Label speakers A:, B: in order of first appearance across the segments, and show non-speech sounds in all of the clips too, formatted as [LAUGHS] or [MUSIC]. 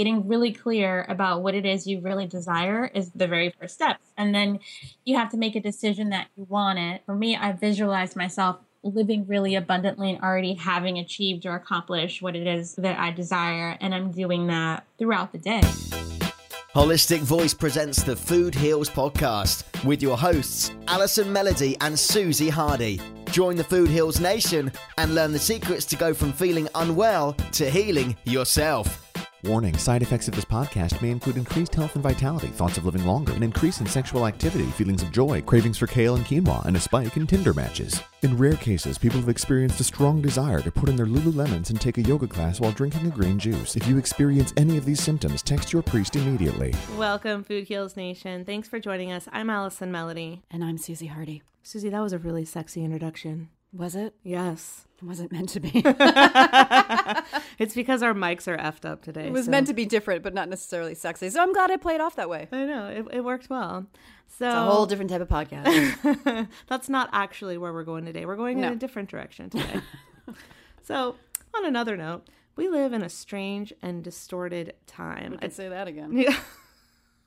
A: getting really clear about what it is you really desire is the very first step. And then you have to make a decision that you want it. For me, I visualize myself living really abundantly and already having achieved or accomplished what it is that I desire. And I'm doing that throughout the day.
B: Holistic Voice presents the Food Heals podcast with your hosts, Allison Melody and Susie Hardy. Join the Food Heals Nation and learn the secrets to go from feeling unwell to healing yourself.
C: Warning side effects of this podcast may include increased health and vitality, thoughts of living longer, an increase in sexual activity, feelings of joy, cravings for kale and quinoa, and a spike in Tinder matches. In rare cases, people have experienced a strong desire to put in their Lululemons and take a yoga class while drinking a green juice. If you experience any of these symptoms, text your priest immediately.
D: Welcome, Food Heals Nation. Thanks for joining us. I'm Allison Melody.
E: And I'm Susie Hardy.
D: Susie, that was a really sexy introduction.
E: Was it?
D: Yes.
E: It wasn't meant to be. [LAUGHS]
D: it's because our mics are effed up today.
E: It was
D: so.
E: meant to be different, but not necessarily sexy. So I'm glad I played off that way.
D: I know. It, it worked well. So
E: it's a whole different type of podcast. [LAUGHS]
D: That's not actually where we're going today. We're going no. in a different direction today. [LAUGHS] so, on another note, we live in a strange and distorted time.
E: We can
D: I'd
E: say that again.
D: Yeah.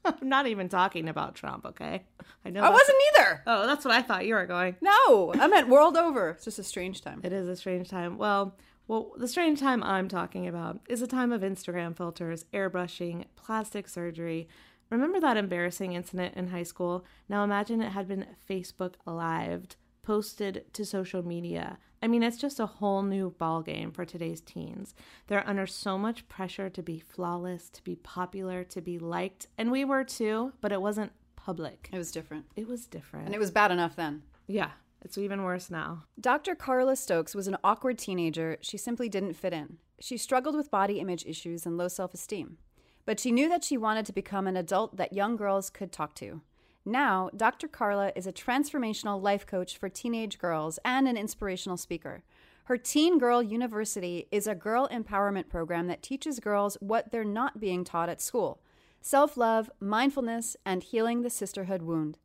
D: [LAUGHS] I'm not even talking about Trump, okay?
E: I know. I wasn't either.
D: Oh, that's what I thought you were going.
E: No, I meant world over. It's just a strange time.
D: It is a strange time. Well, well, the strange time I'm talking about is a time of Instagram filters, airbrushing, plastic surgery. Remember that embarrassing incident in high school? Now imagine it had been Facebook lived, posted to social media. I mean, it's just a whole new ballgame for today's teens. They're under so much pressure to be flawless, to be popular, to be liked, and we were too, but it wasn't public.
E: It was different.
D: It was different.
E: And it was bad enough then.
D: Yeah, it's even worse now.
E: Dr. Carla Stokes was an awkward teenager. She simply didn't fit in. she struggled with body image issues and low self esteem. But she knew that she wanted to become an adult that young girls could talk to. Now, Dr. Carla is a transformational life coach for teenage girls and an inspirational speaker. Her Teen Girl University is a girl empowerment program that teaches girls what they're not being taught at school self love, mindfulness, and healing the sisterhood wound.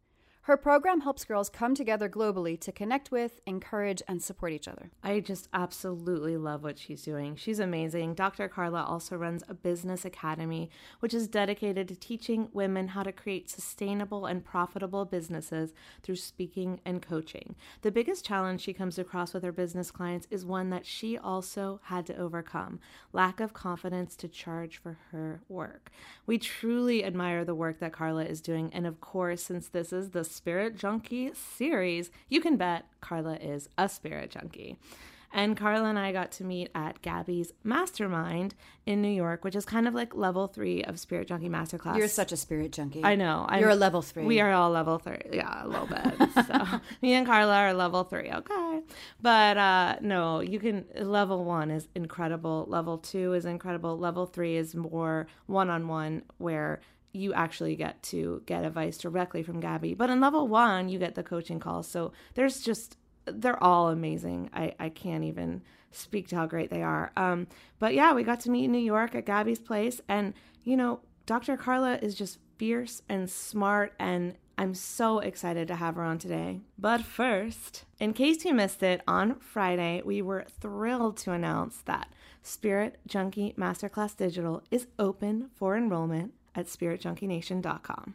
E: Her program helps girls come together globally to connect with, encourage, and support each other.
D: I just absolutely love what she's doing. She's amazing. Dr. Carla also runs a business academy, which is dedicated to teaching women how to create sustainable and profitable businesses through speaking and coaching. The biggest challenge she comes across with her business clients is one that she also had to overcome lack of confidence to charge for her work. We truly admire the work that Carla is doing, and of course, since this is the Spirit Junkie series, you can bet Carla is a spirit junkie. And Carla and I got to meet at Gabby's Mastermind in New York, which is kind of like level three of Spirit Junkie Masterclass.
E: You're such a spirit junkie.
D: I know. I'm-
E: You're a level three.
D: We are all level three. Yeah, a little bit. so [LAUGHS] me and Carla are level three. Okay. But uh, no, you can, level one is incredible. Level two is incredible. Level three is more one on one where you actually get to get advice directly from Gabby. But in level one, you get the coaching calls. So there's just, they're all amazing. I, I can't even speak to how great they are. Um, but yeah, we got to meet in New York at Gabby's place. And, you know, Dr. Carla is just fierce and smart and I'm so excited to have her on today. But first, in case you missed it, on Friday, we were thrilled to announce that Spirit Junkie Masterclass Digital is open for enrollment at spiritjunkienation.com.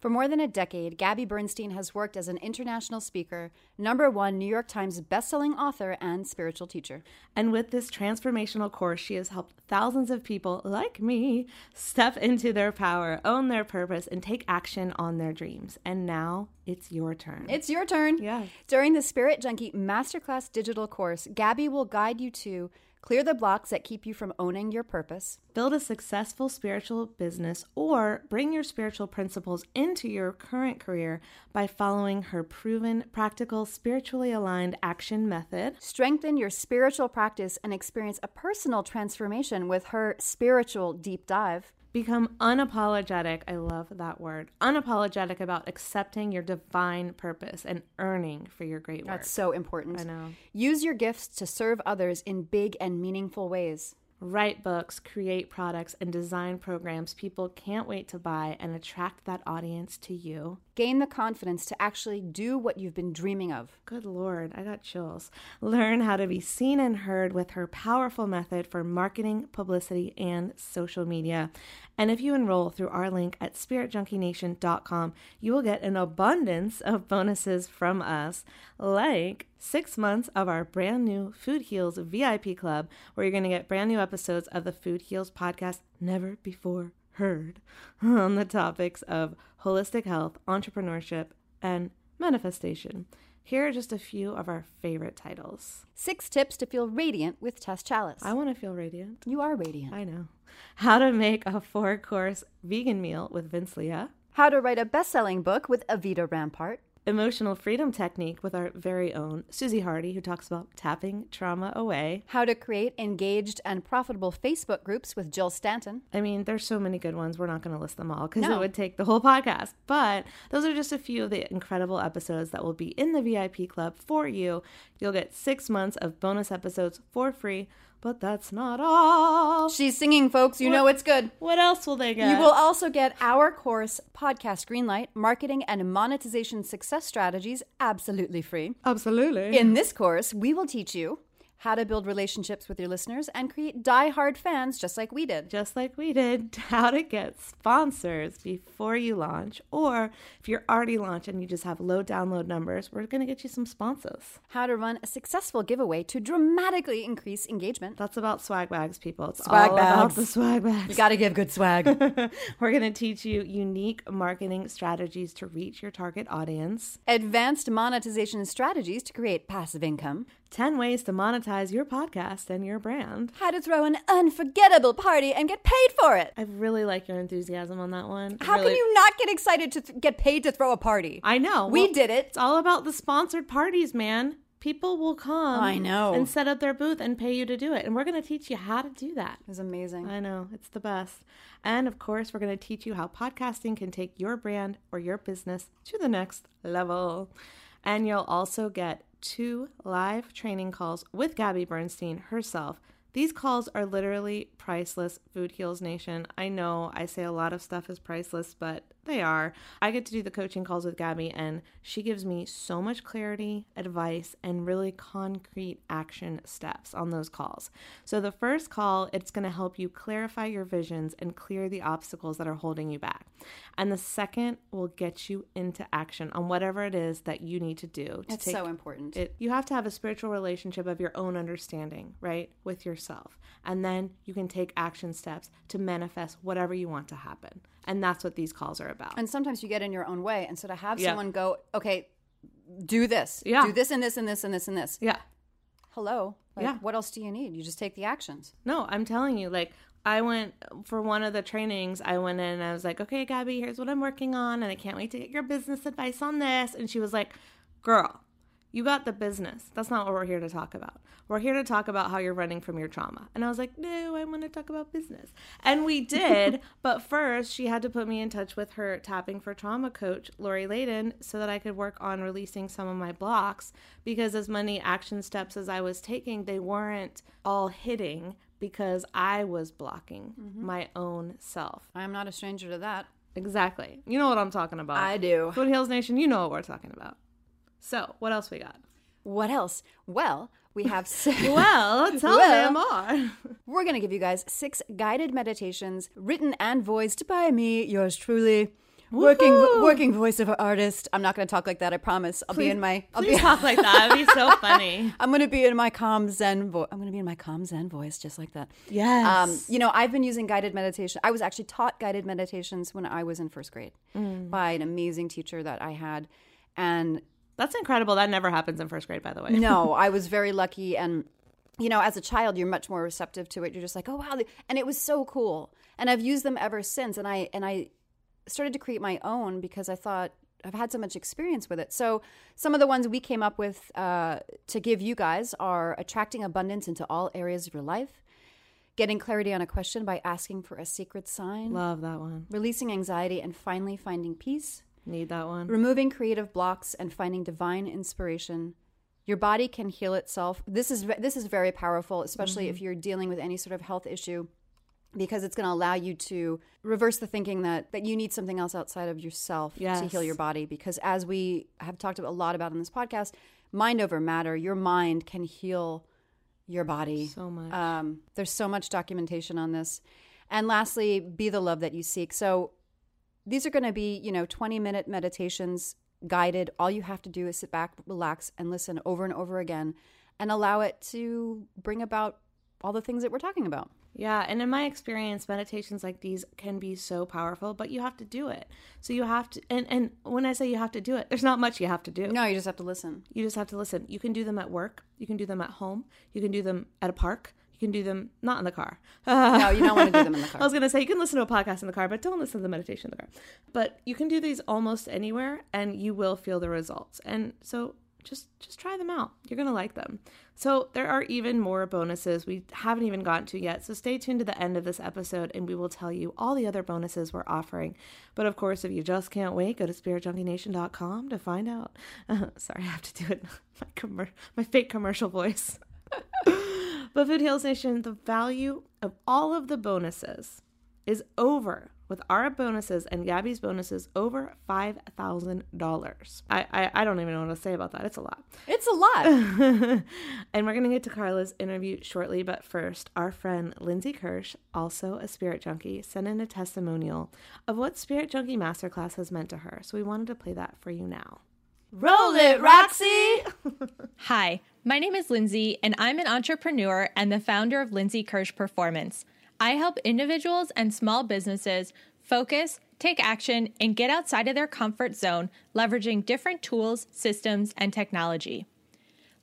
E: For more than a decade, Gabby Bernstein has worked as an international speaker, number one New York Times bestselling author, and spiritual teacher.
D: And with this transformational course, she has helped thousands of people like me step into their power, own their purpose, and take action on their dreams. And now it's your turn.
E: It's your turn.
D: Yeah.
E: During the Spirit Junkie Masterclass digital course, Gabby will guide you to clear the blocks that keep you from owning your purpose,
D: build a successful spiritual business, or bring your spiritual principles into your current career by following her proven, practical, spiritually aligned action method.
E: strengthen your spiritual practice, and experience a personal transformation with her spiritual deep dive.
D: Become unapologetic. I love that word. Unapologetic about accepting your divine purpose and earning for your great work.
E: That's so important.
D: I know.
E: Use your gifts to serve others in big and meaningful ways.
D: Write books, create products, and design programs people can't wait to buy and attract that audience to you.
E: Gain the confidence to actually do what you've been dreaming of.
D: Good Lord, I got chills. Learn how to be seen and heard with her powerful method for marketing, publicity, and social media. And if you enroll through our link at spiritjunkienation.com, you will get an abundance of bonuses from us, like six months of our brand new Food Heals VIP Club, where you're going to get brand new episodes of the Food Heals podcast never before heard [LAUGHS] on the topics of holistic health, entrepreneurship, and manifestation. Here are just a few of our favorite titles.
E: Six tips to feel radiant with Tess Chalice.
D: I want to feel radiant.
E: you are radiant.
D: I know. How to make a four course vegan meal with Vince Leah.
E: How to write a best-selling book with Avita Rampart.
D: Emotional freedom technique with our very own Susie Hardy, who talks about tapping trauma away.
E: How to create engaged and profitable Facebook groups with Jill Stanton.
D: I mean, there's so many good ones. We're not going to list them all because it would take the whole podcast. But those are just a few of the incredible episodes that will be in the VIP club for you. You'll get six months of bonus episodes for free, but that's not all.
E: She's singing, folks. You know it's good.
D: What else will they get?
E: You will also get our course, Podcast Greenlight Marketing and Monetization Success Strategies, absolutely free.
D: absolutely.
E: In this course, we will teach you how to build relationships with your listeners and create die-hard fans just like we did.
D: just like we did, [LAUGHS] how to get sponsors before you launch, or if you're already launched and you just have low download numbers, we're going to get you some sponsors.
E: How to run a successful giveaway to dramatically increase engagement.
D: That's about swag bags, people. It's
E: Swag
D: all about the swag bags.
E: You got to give good swag. [LAUGHS]
D: We're going to teach you unique marketing strategies to reach your target audience,
E: Advanced monetization strategies to create passive income.
D: 10 ways to monetize your podcast and your brand.
E: How to throw an unforgettable party and get paid for it.
D: I really like your enthusiasm on that one.
E: How
D: Really-
E: can you not get excited to th- get paid to throw a party?
D: I know.
E: We
D: Well,
E: did it.
D: It's all about the sponsored parties, man. people will come.
E: I know.
D: And set up their booth and pay you to do it. And we're going to teach you how to do that.
E: It was amazing.
D: I know, it's the best. And of course, we're going to teach you how podcasting can take your brand or your business to the next level. And you'll also get two live training calls with Gabby Bernstein herself. These calls are literally priceless, Food Heals Nation. I know I say a lot of stuff is priceless, but they are. I get to do the coaching calls with Gabby, and she gives me so much clarity, advice, and really concrete action steps on those calls. So, the first call, it's going to help you clarify your visions and clear the obstacles that are holding you back. And the second will get you into action on whatever it is that you need to do. To
E: it's so important.
D: It, you have to have a spiritual relationship of your own understanding, right, with yourself. And then you can take action steps to manifest whatever you want to happen. And that's what these calls are about.
E: And sometimes you get in your own way. And so to have
D: Yeah.
E: someone go, okay, do this,
D: Yeah.
E: do this and this and this and this and this.
D: yeah.
E: Hello. Like,
D: Yeah.
E: What else do you need? You just take the actions.
D: No, I'm telling you, like, I went for one of the trainings. I went in and I was like, okay, Gabby, here's what I'm working on. And I can't wait to get your business advice on this. And she was like, girl, you got the business. That's not what we're here to talk about. We're here to talk about how you're running from your trauma. And I was like, no, I want to talk about business. And we did. [LAUGHS] but first, she had to put me in touch with her tapping for trauma coach, Lori Leyden, so that I could work on releasing some of my blocks. Because as many action steps as I was taking, they weren't all hitting because I was blocking mm-hmm. my own self.
E: I am not a stranger to that.
D: Exactly. You know what I'm talking about.
E: I do.
D: Food Heals Nation, you know what we're talking about. So, what else we got?
E: What else? Well, we have [LAUGHS] six.
D: Well, tell
E: Well.
D: me more. [LAUGHS]
E: We're going to give you guys six guided meditations written and voiced by me, yours truly. Working
D: Woohoo!
E: working voice of an artist. I'm not going to talk like that. I promise. I'll be in my. I'll
D: Please
E: be.
D: talk like that. It'd be so [LAUGHS] funny.
E: I'm going to be in my calm zen voice. I'm going to be in my calm zen voice, just like that.
D: Yes.
E: Um, you know, I've been using guided meditation. I was actually taught guided meditations when I was in first grade by an amazing teacher that I had, and
D: That's incredible. That never happens in first grade, by the way.
E: no, [LAUGHS] I was very lucky. And, you know, as a child, you're much more receptive to it. You're just like, oh, wow. And it was so cool. And I've used them ever since. And I, and I started to create my own because I thought I've had so much experience with it. So some of the ones we came up with uh, to give you guys are attracting abundance into all areas of your life, getting clarity on a question by asking for a secret sign,
D: Love that one.
E: releasing anxiety, and finally finding peace
D: Need that one.
E: removing creative blocks and finding divine inspiration your body can heal itself this is this is very powerful especially
D: Mm-hmm.
E: if you're dealing with any sort of health issue because it's going to allow you to reverse the thinking that that you need something else outside of yourself to heal your body because as we have talked a lot about in this podcast mind over matter your mind can heal your body
D: So much.
E: um, there's so much documentation on this. And lastly, be the love that you seek. So these are going to be, you know, 20 minute meditations guided. All you have to do is sit back, relax, and listen over and over again and allow it to bring about all the things that we're talking about.
D: Yeah, and in my experience, meditations like these can be so powerful, but you have to do it. So you have to, and and when I say you have to do it, there's not much you have to do.
E: No, you just have to listen.
D: You just have to listen. You can do them at work. You can do them at home. You can do them at a park. You can do them not in the car.
E: No, you don't want to do them in the [LAUGHS] car.
D: I was gonna say you can listen to a podcast in the car, but don't listen to the meditation in the car. But you can do these almost anywhere, and you will feel the results. And so just just try them out. You're gonna like them. So there are even more bonuses we haven't even gotten to yet. So stay tuned to the end of this episode, and we will tell you all the other bonuses we're offering. But of course, if you just can't wait, go to spiritjunkienation.com to find out. [LAUGHS] sorry, I have to do it [LAUGHS] my commer- my fake commercial voice. But Food Heals Nation, the value of all of the bonuses is over with our bonuses and Gabby's bonuses over five thousand dollars. I, I I don't even know what to say about that. It's a lot.
E: It's a lot. [LAUGHS]
D: and we're gonna get to Carla's interview shortly, but first, our friend Lindsay Kirsch, also a spirit junkie, sent in a testimonial of what Spirit Junkie Masterclass has meant to her. So we wanted to play that for you now. Roll it, Roxy! [LAUGHS]
F: Hi, my name is Lindsay, and I'm an entrepreneur and the founder of Lindsay Kirsch Performance. I help individuals and small businesses focus, take action, and get outside of their comfort zone, leveraging different tools, systems, and technology.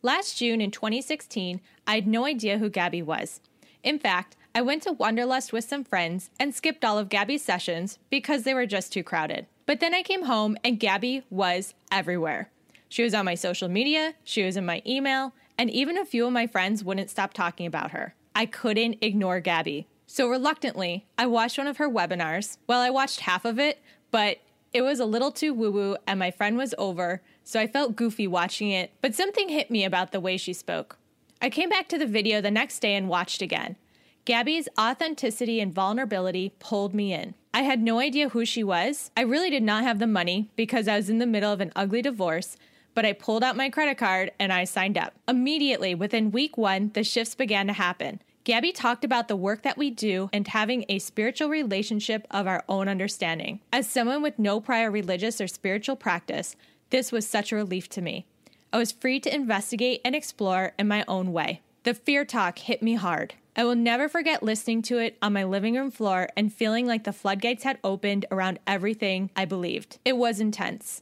F: Last June in 2016, I had no idea who Gabby was. In fact, I went to Wanderlust with some friends and skipped all of Gabby's sessions because they were just too crowded. But then I came home and Gabby was everywhere. She was on my social media, she was in my email, and even a few of my friends wouldn't stop talking about her. I couldn't ignore Gabby. So reluctantly, I watched one of her webinars. Well, I watched half of it, but it was a little too woo woo, and my friend was over, so I felt goofy watching it, but something hit me about the way she spoke. I came back to the video the next day and watched again. Gabby's authenticity and vulnerability pulled me in. I had no idea who she was. I really did not have the money because I was in the middle of an ugly divorce, but I pulled out my credit card and I signed up. Immediately, within week one, the shifts began to happen. Gabby talked about the work that we do and having a spiritual relationship of our own understanding. As someone with no prior religious or spiritual practice, this was such a relief to me. I was free to investigate and explore in my own way. The fear talk hit me hard. I will never forget listening to it on my living room floor and feeling like the floodgates had opened around everything I believed. It was intense.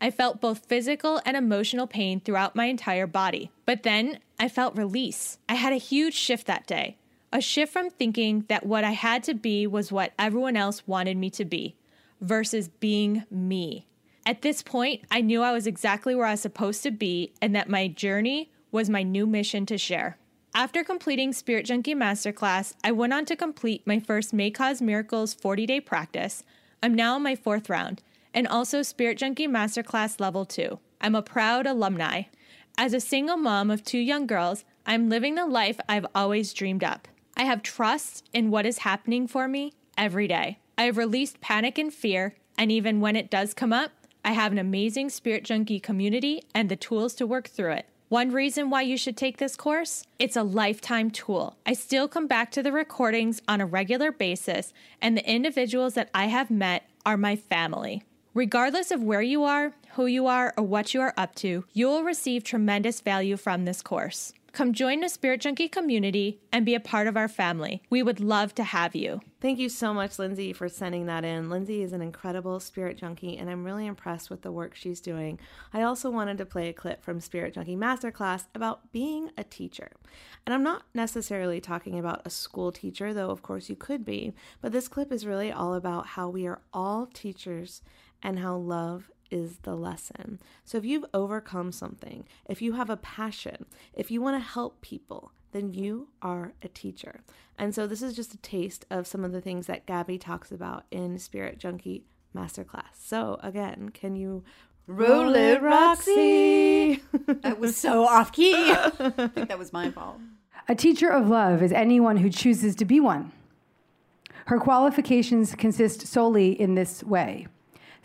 F: I felt both physical and emotional pain throughout my entire body. But then I felt release. I had a huge shift that day. A shift from thinking that what I had to be was what everyone else wanted me to be versus being me. At this point, I knew I was exactly where I was supposed to be and that my journey was my new mission to share. After completing Spirit Junkie Masterclass, I went on to complete my first May Cause Miracles 40 day practice. I'm now in my fourth round, and also Spirit Junkie Masterclass Level 2. I'm a proud alumni. As a single mom of two young girls, I'm living the life I've always dreamed up. I have trust in what is happening for me every day. I have released panic and fear, and even when it does come up, I have an amazing Spirit Junkie community and the tools to work through it. One reason why you should take this course? It's a lifetime tool. I still come back to the recordings on a regular basis, and the individuals that I have met are my family. Regardless of where you are, who you are, or what you are up to, you will receive tremendous value from this course. Come join the Spirit Junkie community and be a part of our family. We would love to have you.
D: Thank you so much, Lindsay, for sending that in. Lindsay is an incredible spirit junkie, and I'm really impressed with the work she's doing. I also wanted to play a clip from Spirit Junkie Masterclass about being a teacher. And I'm not necessarily talking about a school teacher, though of course you could be, but this clip is really all about how we are all teachers and how love is the lesson. So if you've overcome something, if you have a passion, if you want to help people, then you are a teacher. And so this is just a taste of some of the things that Gabby talks about in Spirit Junkie Masterclass. So again, can you
E: roll it, Roxy? that was so off key. [LAUGHS] I think that was my fault.
G: A teacher of love is anyone who chooses to be one. Her qualifications consist solely in this way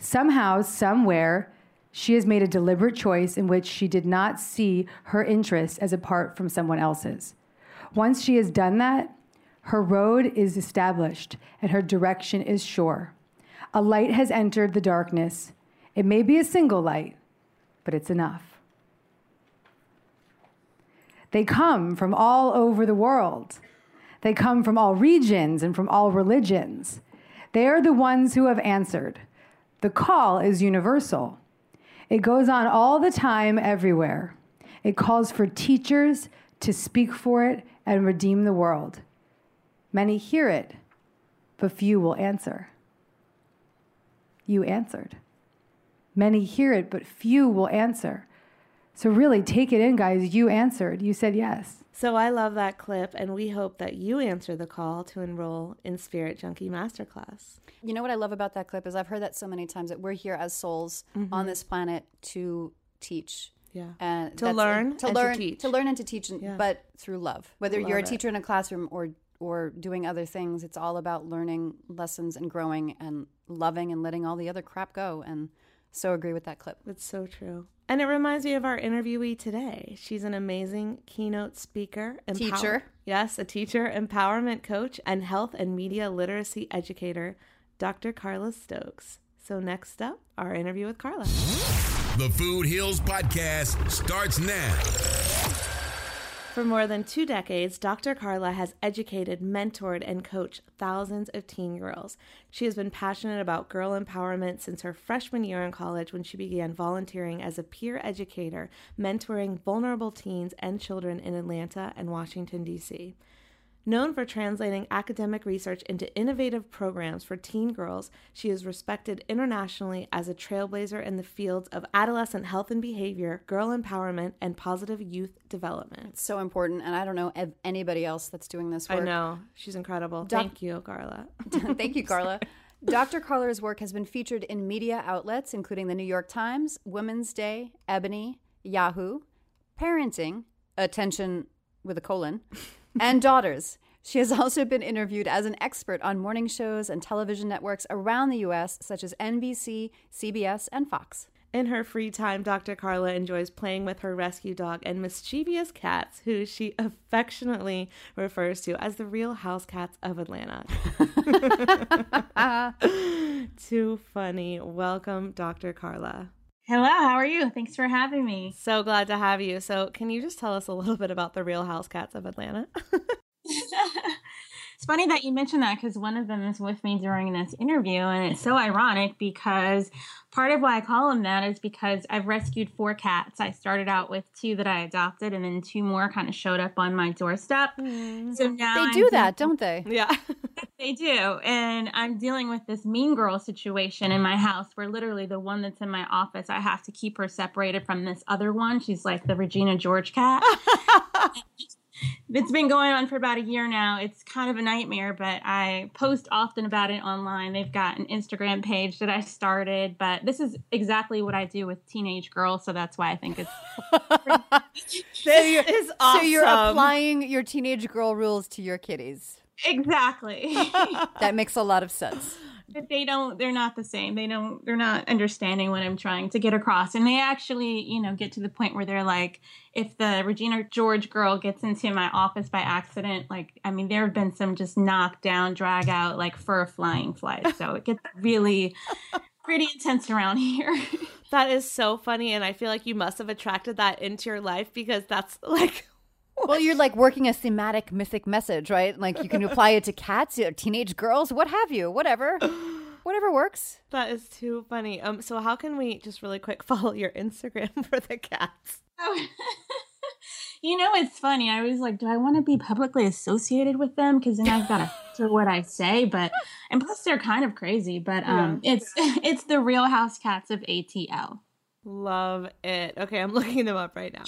G: Somehow, somewhere, she has made a deliberate choice in which she did not see her interests as apart from someone else's. Once she has done that, her road is established and her direction is sure. A light has entered the darkness. It may be a single light, but it's enough. They come from all over the world. They come from all regions and from all religions. They are the ones who have answered. The call is universal. It goes on all the time, everywhere. It calls for teachers to speak for it and redeem the world. Many hear it, but few will answer. You answered. Many hear it, but few will answer. So, really, take it in, guys. You answered. You said yes.
D: So I love that clip, and we hope that you answer the call to enroll in Spirit Junkie Masterclass.
E: You know what I love about that clip is I've heard that so many times that we're here as souls mm-hmm. on this planet to teach.
D: Yeah.
E: And
D: to learn,
E: to learn, to teach. to learn and to teach, yeah. but through love. Whether
D: love
E: you're a
D: it.
E: teacher in a classroom or or doing other things, it's all about learning lessons and growing and loving and letting all the other crap go. And so agree with that clip.
D: It's so true. And it reminds me of our interviewee today. She's an amazing keynote speaker,
E: empower- teacher.
D: Yes, a teacher, empowerment coach, and health and media literacy educator, Dr. Carla Stokes. So, next up, our interview with Carla.
H: The Food Heals Podcast starts now.
D: For more than two decades, Dr. Carla has educated, mentored, and coached thousands of teen girls. She has been passionate about girl empowerment since her freshman year in college when she began volunteering as a peer educator, mentoring vulnerable teens and children in Atlanta and Washington, D.C. Known for translating academic research into innovative programs for teen girls, she is respected internationally as a trailblazer in the fields of adolescent health and behavior, girl empowerment, and positive youth development.
E: It's so important, and I don't know of anybody else that's doing this work.
D: I know. She's incredible.
E: Doc-
D: Thank you, Carla. [LAUGHS] [LAUGHS]
E: Thank you, Carla. Dr. Carla's work has been featured in media outlets including the New York Times, Women's Day, Ebony, Yahoo, Parenting, Attention with a colon, and Daughters. She has also been interviewed as an expert on morning shows and television networks around the U.S., such as NBC, CBS, and Fox.
D: In her free time, Dr. Carla enjoys playing with her rescue dog and mischievous cats, who she affectionately refers to as the real house cats of Atlanta. [LAUGHS] [LAUGHS] Too funny. Welcome, Dr. Carla.
A: Hello, how are you? Thanks for having me.
D: So glad to have you. So, can you just tell us a little bit about the real house cats of Atlanta? [LAUGHS] [LAUGHS]
A: it's funny that you mentioned that because one of them is with me during this interview, and it's so ironic because part of why I call them that is because I've rescued four cats. I started out with two that I adopted, and then two more kind of showed up on my doorstep. Mm-hmm. So now
E: They
A: I'm
E: do that,
A: dealing-
E: don't they? [LAUGHS]
D: yeah.
A: They do. And I'm dealing with this mean girl situation in my house where literally the one that's in my office, I have to keep her separated from this other one. She's like the Regina George cat. [LAUGHS] [LAUGHS] [LAUGHS] it's been going on for about a year now. It's kind of a nightmare, but I post often about it online. They've got an Instagram page that I started, but this is exactly what I do with teenage girls. So that's why I think it's [LAUGHS]
D: This is awesome.
E: So you're applying your teenage girl rules to your kitties.
A: Exactly. [LAUGHS]
E: That makes a lot of sense.
A: but they don't they're not the same they don't they're not understanding what i'm trying to get across and they actually you know get to the point where they're like if the regina george girl gets into my office by accident like i mean there have been some just knock down drag out like fur flying flies so it gets really pretty intense around here
D: That is so funny. And I feel like you must have attracted that into your life because that's like,
E: Well, you're like working a thematic mythic message, right? Like you can apply it to cats, or teenage girls, what have you, whatever. Whatever works.
D: that is too funny. Um, so how can we just really quick [LAUGHS] follow your Instagram for the cats?
A: Oh. [LAUGHS] you know, it's funny. I was like, do I want to be publicly associated with them? Because then I've got to filter what I say. But and plus, they're kind of crazy. But um, it's [LAUGHS] it's the Real House Cats of ATL.
D: Love it. Okay, I'm [LAUGHS] looking them up right now.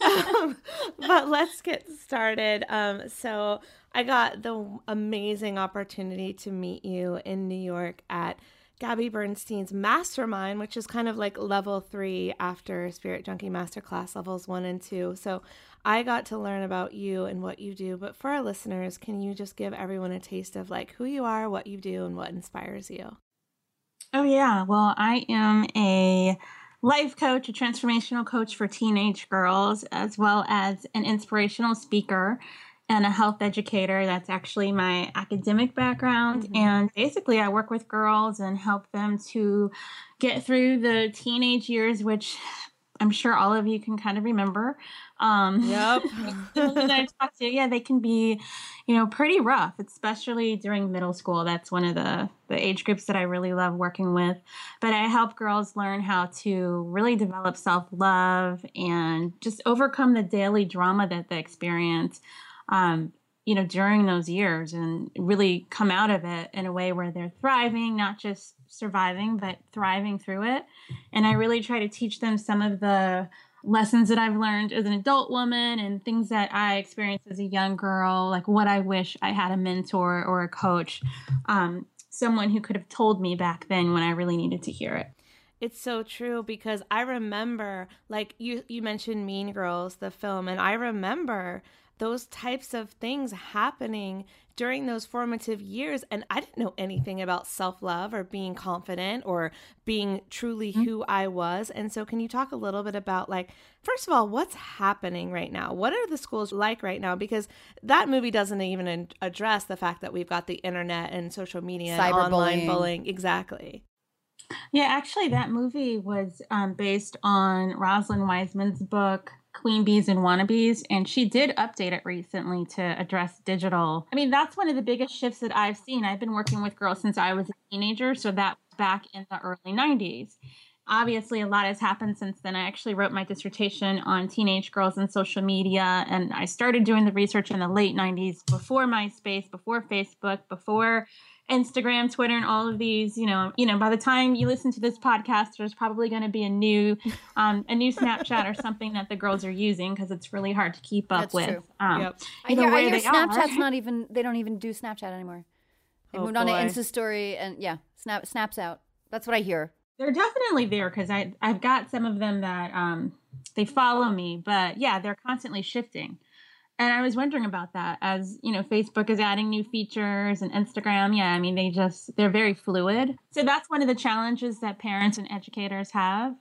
D: um, but let's get started. Um, so I got the amazing opportunity to meet you in New York at Gabby Bernstein's Mastermind, which is kind of like level three after Spirit Junkie Masterclass levels one and two. So I got to learn about you and what you do. But for our listeners, can you just give everyone a taste of like who you are, what you do, and what inspires you?
A: Oh yeah. Well, I am a life coach, a transformational coach for teenage girls, as well as an inspirational speaker and a health educator. That's actually my academic background. Mm-hmm. And basically, I work with girls and help them to get through the teenage years, which I'm sure all of you can kind of remember. Um,
D: Yep. [LAUGHS]
A: the that I talk to, yeah, they can be, you know, pretty rough, especially during middle school. That's one of the the age groups that I really love working with. But I help girls learn how to really develop self love and just overcome the daily drama that they experience. Um, you know, during those years and really come out of it in a way where they're thriving, not just surviving, but thriving through it. And I really try to teach them some of the lessons that I've learned as an adult woman and things that I experienced as a young girl, like what I wish I had a mentor or a coach, um, someone who could have told me back then when I really needed to hear it.
D: It's so true because I remember like you you mentioned Mean Girls the film and I remember those types of things happening during those formative years and I didn't know anything about self-love or being confident or being truly who I was. And so can you talk a little bit about like first of all what's happening right now? What are the schools like right now? Because that movie doesn't even address the fact that we've got the internet and social media and online
E: Cyberbullying.
D: bullying. Exactly.
A: Yeah, actually, that movie was um, based on Rosalind Wiseman's book, Queen Bees and Wannabes, and she did update it recently to address digital. I mean, that's one of the biggest shifts that I've seen. I've been working with girls since I was a teenager, so that was back in the early 90s. obviously a lot has happened since then. I actually wrote my dissertation on teenage girls and social media, and I started doing the research in the late 90s before MySpace, before Facebook, before Instagram, Twitter, and all of these. You know, you know, by the time you listen to this podcast, there's probably going to be a new, [LAUGHS] um, a new Snapchat or something that the girls are using because it's really hard to keep up
E: That's
A: with.
E: true.
A: Um,
D: Yep.
E: I
A: either
E: hear, I hear
A: they
E: Snapchat's
A: are.
E: not even. They don't even do Snapchat anymore. They
D: Oh,
E: moved on to. Insta Story and yeah, Snap snaps out. That's what I hear.
A: They're definitely there because I I've got some of them that um they follow me, but yeah, they're constantly shifting. And I was wondering about that as you know, Facebook is adding new features and Instagram. Yeah, I mean they just they're very fluid. So that's one of the challenges that parents and educators have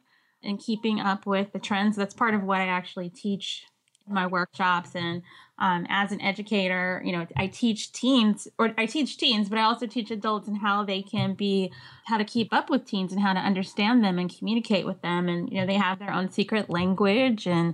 A: in keeping up with the trends. That's part of what I actually teach in my workshops and um, as an educator, you know, I teach teens or I teach teens, but I also teach adults and how they can be, how to keep up with teens and how to understand them and communicate with them. And, you know, they have their own secret language. And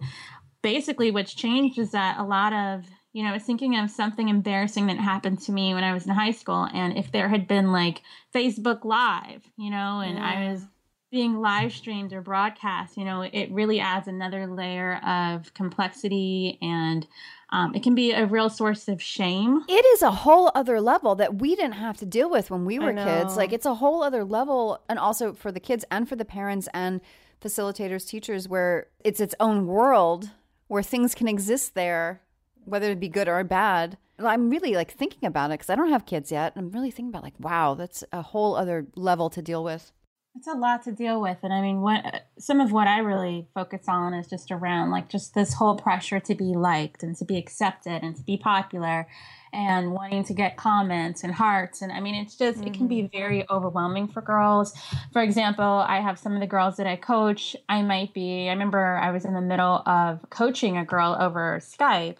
A: basically, what's changed is that a lot of, you know, I was thinking of something embarrassing that happened to me when I was in high school. And if there had been like Facebook Live, you know, and I was being live streamed or broadcast, you know, it really adds another layer of complexity and um, it can be a real source of shame.
E: It is a whole other level that we didn't have to deal with when we were kids. Like it's a whole other level, and also for the kids and for the parents and facilitators, teachers, where it's its own world where things can exist there, whether it be good or bad. I'm really like thinking about it because I don't have kids yet. I'm really thinking about like, wow, that's a whole other level to deal with.
A: It's a lot to deal with, and I mean, what some of what I really focus on is just around like just this whole pressure to be liked and to be accepted and to be popular, and wanting to get comments and hearts, and I mean, it's just it can be mm-hmm. very overwhelming for girls. For example, I have some of the girls that I coach. I might be. I remember I was in the middle of coaching a girl over Skype,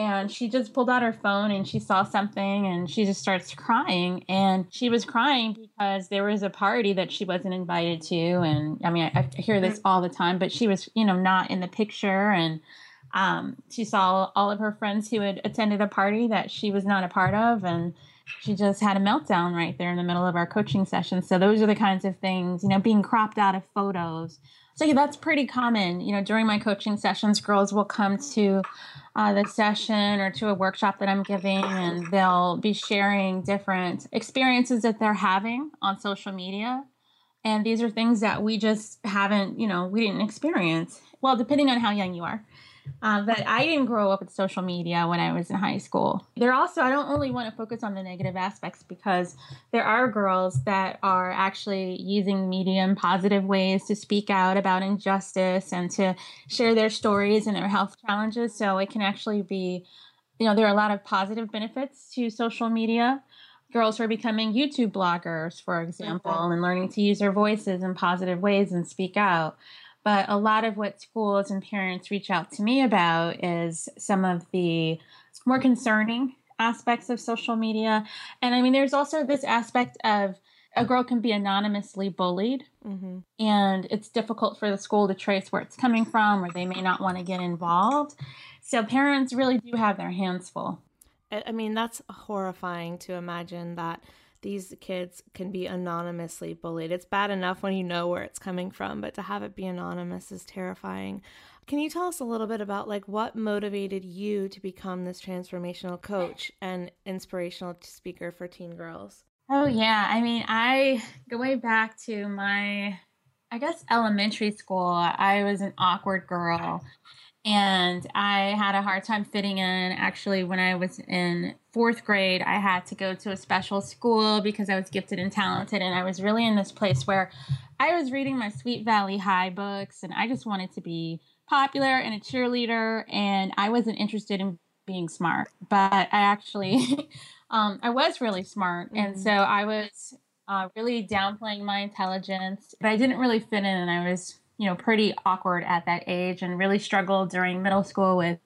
A: and she just pulled out her phone and she saw something and she just starts crying. And she was crying because there was a party that she wasn't invited to. And i mean i, I hear this all the time but she was you know not in the picture. And um, she saw all of her friends who had attended a party that she was not a part of. And she just had a meltdown right there in the middle of our coaching session. So those are the kinds of things you know being cropped out of photos. So yeah, that's pretty common. You know, during my coaching sessions, girls will come to uh, the session or to a workshop that I'm giving, and they'll be sharing different experiences that they're having on social media. And these are things that we just haven't, you know, we didn't experience. Well, depending on how young you are. Uh, but I didn't grow up with social media when I was in high school. There also, I don't only want to focus on the negative aspects because there are girls that are actually using media in positive ways to speak out about injustice and to share their stories and their health challenges. So it can actually be, you know, there are a lot of positive benefits to social media. Girls who are becoming YouTube bloggers, for example, and learning to use their voices in positive ways and speak out. But a lot of what schools and parents reach out to me about is some of the more concerning aspects of social media. And I mean, there's also this aspect of a girl can be anonymously bullied, mm-hmm. and it's difficult for the school to trace where it's coming from, or they may not want to get involved. So parents really do have their hands full.
D: I I mean, that's horrifying to imagine that these kids can be anonymously bullied. It's bad enough when you know where it's coming from, but to have it be anonymous is terrifying. Can you tell us a little bit about like what motivated you to become this transformational coach and inspirational speaker for teen girls?
A: Oh yeah, I mean, I going back to my, I guess elementary school. I was an awkward girl, and I had a hard time fitting in. Actually, when I was in fourth grade, I had to go to a special school because I was gifted and talented, and I was really in this place where I was reading my Sweet Valley High books, and I just wanted to be popular and a cheerleader, and I wasn't interested in being smart, but I actually. [LAUGHS] um, I was really smart, and so I was uh, really downplaying my intelligence, but I didn't really fit in, and I was, you know, pretty awkward at that age, and really struggled during middle school with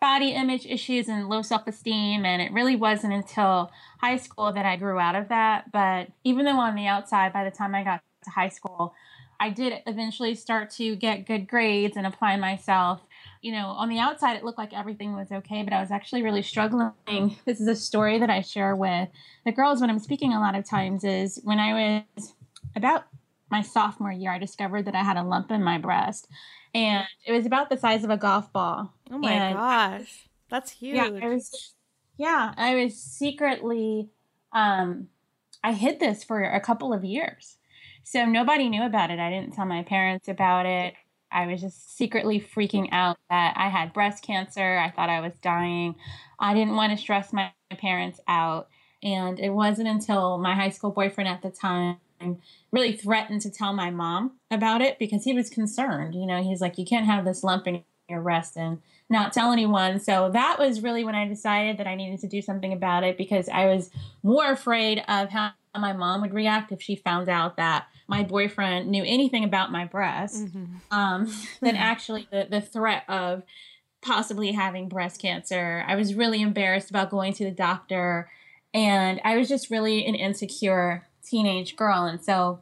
A: body image issues and low self-esteem, and it really wasn't until high school that I grew out of that. But even though on the outside, by the time I got to high school, I did eventually start to get good grades and apply myself you know, on the outside, it looked like everything was okay, but I was actually really struggling. This is a story that I share with the girls when I'm speaking a lot of times is when I was about my sophomore year, I discovered that I had a lump in my breast, and it was about the size of a golf ball.
D: Oh my
A: and
D: gosh, that's huge.
A: Yeah, I was. Yeah, I was secretly. Um, I hid this for a couple of years, so nobody knew about it. I didn't tell my parents about it. I was just secretly freaking out that I had breast cancer. I thought I was dying. I didn't want to stress my parents out. And it wasn't until my high school boyfriend at the time really threatened to tell my mom about it because he was concerned. You know, he's like, you can't have this lump in your breast and not tell anyone. So that was really when I decided that I needed to do something about it because I was more afraid of how my mom would react if she found out that my boyfriend knew anything about my breast mm-hmm. um, [LAUGHS] than actually the, the threat of possibly having breast cancer. I was really embarrassed about going to the doctor and I was just really an insecure teenage girl. And so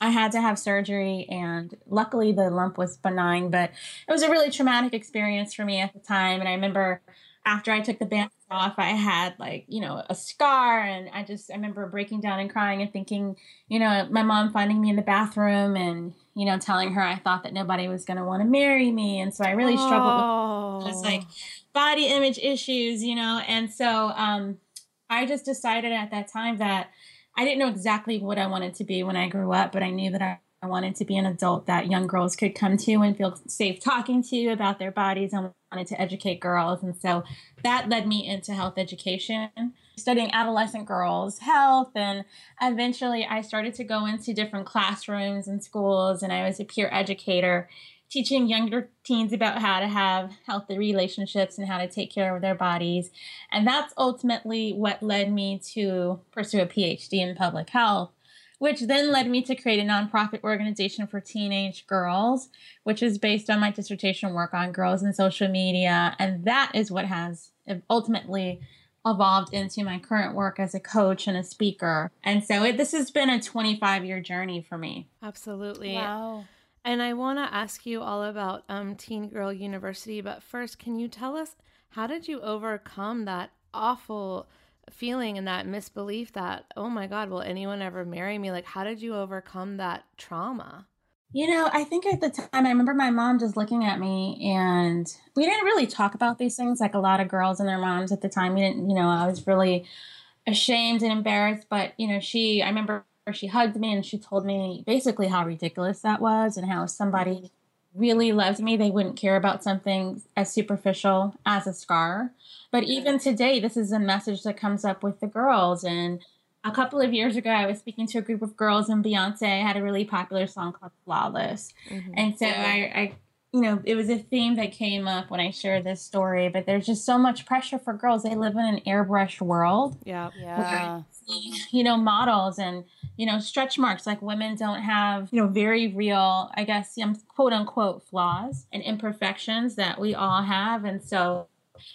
A: I had to have surgery, and luckily the lump was benign, but it was a really traumatic experience for me at the time. And I remember after I took the band off, I had like, you know, a scar. And I just, I remember breaking down and crying and thinking, you know, my mom finding me in the bathroom and, you know, telling her I thought that nobody was going to want to marry me. And so I really oh. struggled with those like body image issues, you know. And so um, I just decided at that time that I didn't know exactly what I wanted to be when I grew up, but I knew that I I wanted to be an adult that young girls could come to and feel safe talking to about their bodies. I wanted to educate girls. And so that led me into health education, studying adolescent girls' health. And eventually I started to go into different classrooms and schools, and I was a peer educator teaching younger teens about how to have healthy relationships and how to take care of their bodies. And that's ultimately what led me to pursue a PhD in public health which then led me to create a nonprofit organization for teenage girls, which is based on my dissertation work on girls and social media. And that is what has ultimately evolved into my current work as a coach and a speaker. And so it, this has been a 25 year journey for me.
D: Absolutely.
A: Wow.
D: And I want to ask you all about um, Teen Girl University, but first, can you tell us how did you overcome that awful feeling and that misbelief that, oh my God, will anyone ever marry me? Like, how did you overcome that trauma?
A: You know, I think at the time, I remember my mom just looking at me, and we didn't really talk about these things like a lot of girls and their moms at the time. We didn't, you know, I was really ashamed and embarrassed, but, you know, she, I remember she hugged me and she told me basically how ridiculous that was and how somebody really loved me, they wouldn't care about something as superficial as a scar. But even today, this is a message that comes up with the girls. And a couple of years ago, I was speaking to a group of girls, and Beyonce had a really popular song called Flawless. Mm-hmm. And so I, I, you know, it was a theme that came up when I shared this story. But there's just so much pressure for girls. They live in an airbrushed world.
D: Yeah. Yeah.
A: You know, models and you know, stretch marks like women don't have, you know, very real, I guess, quote unquote flaws and imperfections that we all have. And so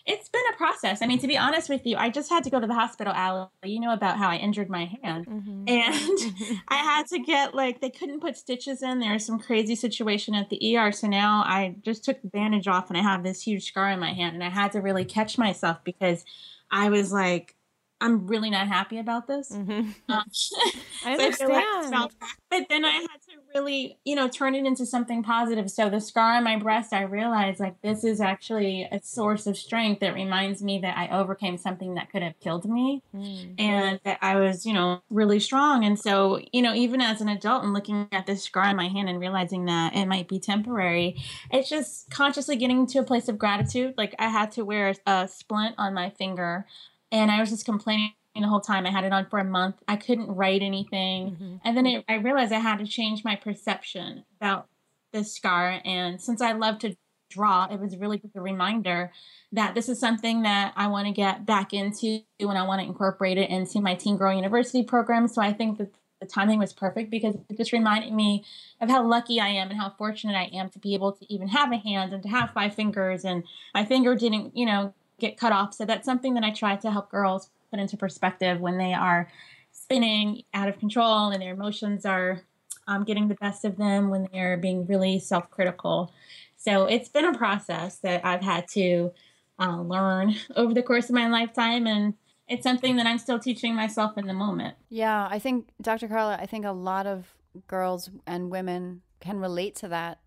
A: it's been a process. I mean, to be honest with you, I just had to go to the hospital, Allie. You know about how I injured my hand. Mm-hmm. And [LAUGHS] I had to get, like, they couldn't put stitches in. There was some crazy situation at the ER. So now I just took the bandage off and I have this huge scar in my hand. And I had to really catch myself because I was like, I'm really not happy about this. Mm-hmm. Um, [LAUGHS] [LAUGHS]
D: I understand. I
A: but then I had to really, you know, turn it into something positive. So the scar on my breast, I realized like this is actually a source of strength that reminds me that I overcame something that could have killed me mm-hmm. and that I was, you know, really strong. And so, you know, even as an adult and looking at this scar on my hand and realizing that it might be temporary, it's just consciously getting to a place of gratitude. Like I had to wear a splint on my finger and I was just complaining the whole time. I had it on for a month. I couldn't write anything. Mm-hmm. And then it, I realized I had to change my perception about this scar. And since I love to draw, it was really just a reminder that this is something that I want to get back into and I want to incorporate it into my Teen Girl University program. So I think that the timing was perfect because it just reminded me of how lucky I am and how fortunate I am to be able to even have a hand and to have five fingers. And my finger didn't, you know, get cut off. So that's something that I try to help girls put into perspective when they are spinning out of control and their emotions are um, getting the best of them when they're being really self critical. So it's been a process that I've had to uh, learn [LAUGHS] over the course of my lifetime. And it's something that I'm still teaching myself in the moment.
E: Yeah, I think, Dr. Carla, I think a lot of girls and women can relate to that.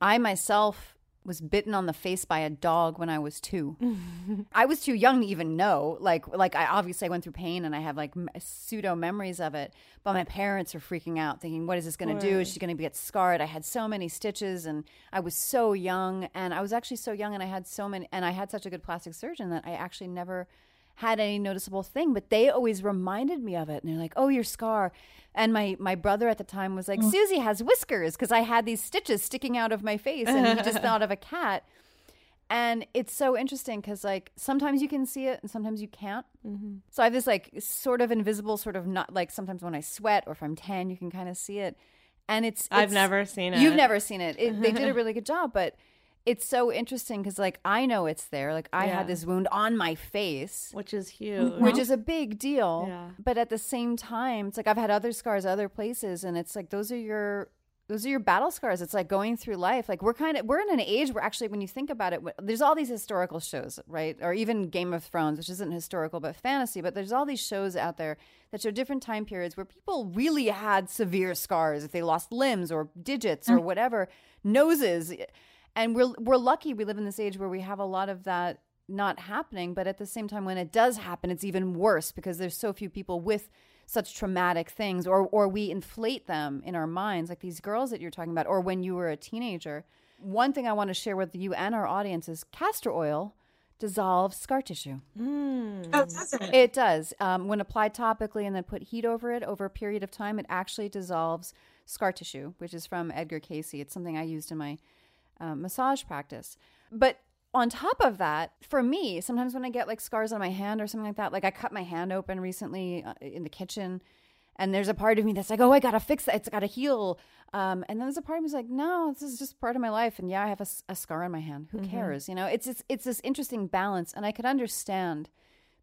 E: I myself was bitten on the face by a dog when I was 2. [LAUGHS] I was too young to even know. Like like I obviously I went through pain and I have like pseudo memories of it, but my parents are freaking out thinking what is this going to do? Is she going to get scarred? I had so many stitches and I was so young and I was actually so young and I had so many and I had such a good plastic surgeon that I actually never had any noticeable thing, but they always reminded me of it. And they're like, "Oh, your scar." And my my brother at the time was like, "Susie has whiskers" because I had these stitches sticking out of my face, and he just [LAUGHS] thought of a cat. And it's so interesting because like sometimes you can see it and sometimes you can't. Mm-hmm. So I have this like sort of invisible, sort of not like sometimes when I sweat or if I'm tan, you can kind of see it. And it's, it's
D: I've never seen it.
E: You've never seen it. it they did a [LAUGHS] really good job, but it's so interesting because like I know it's there. Like I
D: Yeah.
E: had this wound on my face,
D: which is huge.
E: which is a big deal.
D: Yeah.
E: But at the same time, it's like I've had other scars other places, and it's like those are your those are your battle scars. It's like going through life. Like we're kind of we're in an age where actually, when you think about it, there's all these historical shows, right? Or even Game of Thrones, which isn't historical but fantasy. But there's all these shows out there that show different time periods where people really had severe scars if they lost limbs or digits or mm. whatever, noses. And we're we're lucky we live in this age where we have a lot of that not happening, but at the same time when it does happen, it's even worse because there's so few people with such traumatic things or or we inflate them in our minds like these girls that you're talking about or when you were a teenager. One thing I want to share with you and our audience is castor oil dissolves scar tissue.
A: Oh, does it?
E: It does. Um, when applied topically and then put heat over it over a period of time, it actually dissolves scar tissue, which is from Edgar Cayce. It's something I used in my uh, massage practice. But on top of that, for me, sometimes when I get like scars on my hand or something like that, like I cut my hand open recently uh, in the kitchen, and there's a part of me that's like, oh, I gotta fix that. It's gotta heal. Um, and then there's a part of me that's like, no, this is just part of my life. And yeah, I have a scar on my hand. Who cares? You know, it's, it's it's this interesting balance, and I could understand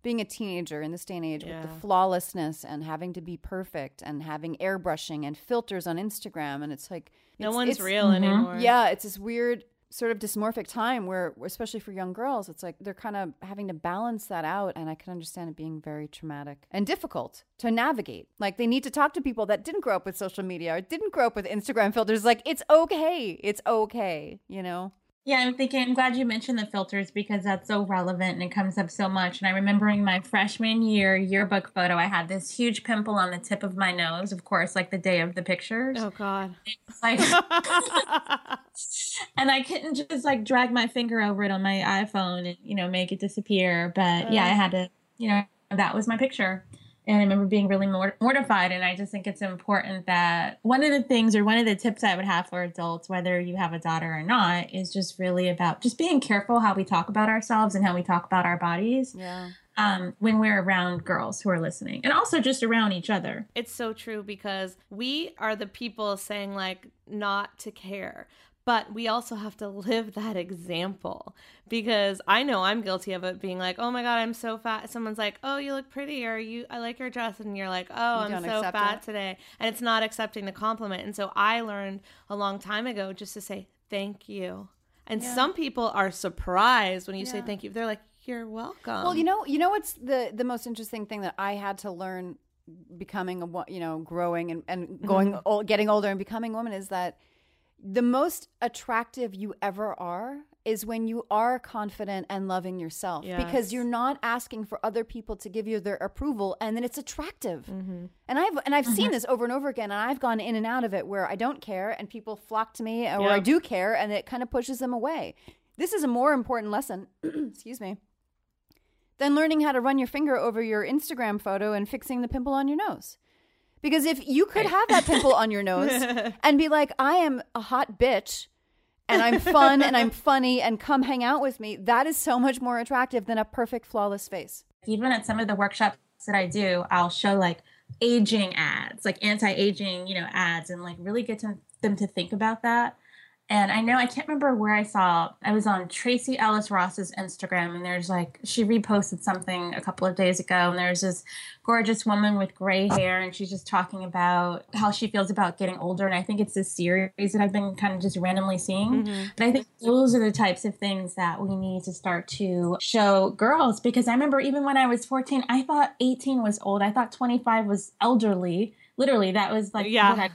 E: being a teenager in this day and age with the flawlessness and having to be perfect and having airbrushing and filters on Instagram, and it's like
D: no
E: it's-
D: one's
E: it's-
D: real mm-hmm. anymore.
E: yeah, it's this weird sort of dysmorphic time where, especially for young girls, it's like they're kind of having to balance that out. And I can understand it being very traumatic and difficult to navigate. Like they need to talk to people that didn't grow up with social media or didn't grow up with Instagram filters. Like it's okay. It's okay, you know?
A: Yeah, I'm thinking, I'm glad you mentioned the filters because that's so relevant and it comes up so much. And I remember in my freshman year yearbook photo, I had this huge pimple on the tip of my nose, of course, like the day of the pictures.
D: Oh God.
A: Like, [LAUGHS] and I couldn't just like drag my finger over it on my iPhone and, you know, make it disappear. But yeah, I uh. had to, you know, that was my picture. And I remember being really mort- mortified. And I just think it's important that one of the things or one of the tips I would have for adults, whether you have a daughter or not, is just really about just being careful how we talk about ourselves and how we talk about our bodies
E: Yeah.
A: um, when we're around girls who are listening and also just around each other.
D: It's so true because we are the people saying like not to care. But we also have to [LAUGHS] live that example because I know I'm guilty of it being like, "Oh my god, I'm so fat." Someone's like, "Oh, you look pretty," or "You, I like your dress," and you're like, "Oh,
E: You
D: I'm so fat
E: it.
D: today," and it's not accepting the compliment. And so I learned a long time ago just to say thank you. And some people are surprised when you say thank you. They're like, "You're welcome."
E: Well, you know, you know what's the the most interesting thing that I had to learn becoming a you know growing and, and mm-hmm. going ol getting older and becoming a woman is that the most attractive you ever are is when you are confident and loving yourself because you're not asking for other people to give you their approval and then it's attractive. Mm-hmm. And i've and i've seen mm-hmm. this over and over again and i've gone in and out of it where i don't care and people flock to me or i do care and it kind of pushes them away. This is a more important lesson [CLEARS THROAT] excuse me than learning how to run your finger over your Instagram photo and fixing the pimple on your nose. Because if you could have that pimple on your nose [LAUGHS] and be like, I am a hot bitch and I'm fun and I'm funny and come hang out with me, that is so much more attractive than a perfect, flawless face.
A: even at some of the workshops that I do, I'll show like aging ads, like anti-aging, you know, ads, and like really get to, them to think about that. And I know I can't remember where I saw. I was on Tracee Ellis Ross's Instagram, and there's like she reposted something a couple of days ago, and there's this gorgeous woman with gray hair, and she's just talking about how she feels about getting older. And I think it's this series that I've been kind of just randomly seeing. Mm-hmm. But I think those are the types of things that we need to start to show girls because I remember even when I was 14, I thought 18 was old. I thought 25 was elderly. Literally, that was like
D: Yeah.
A: what I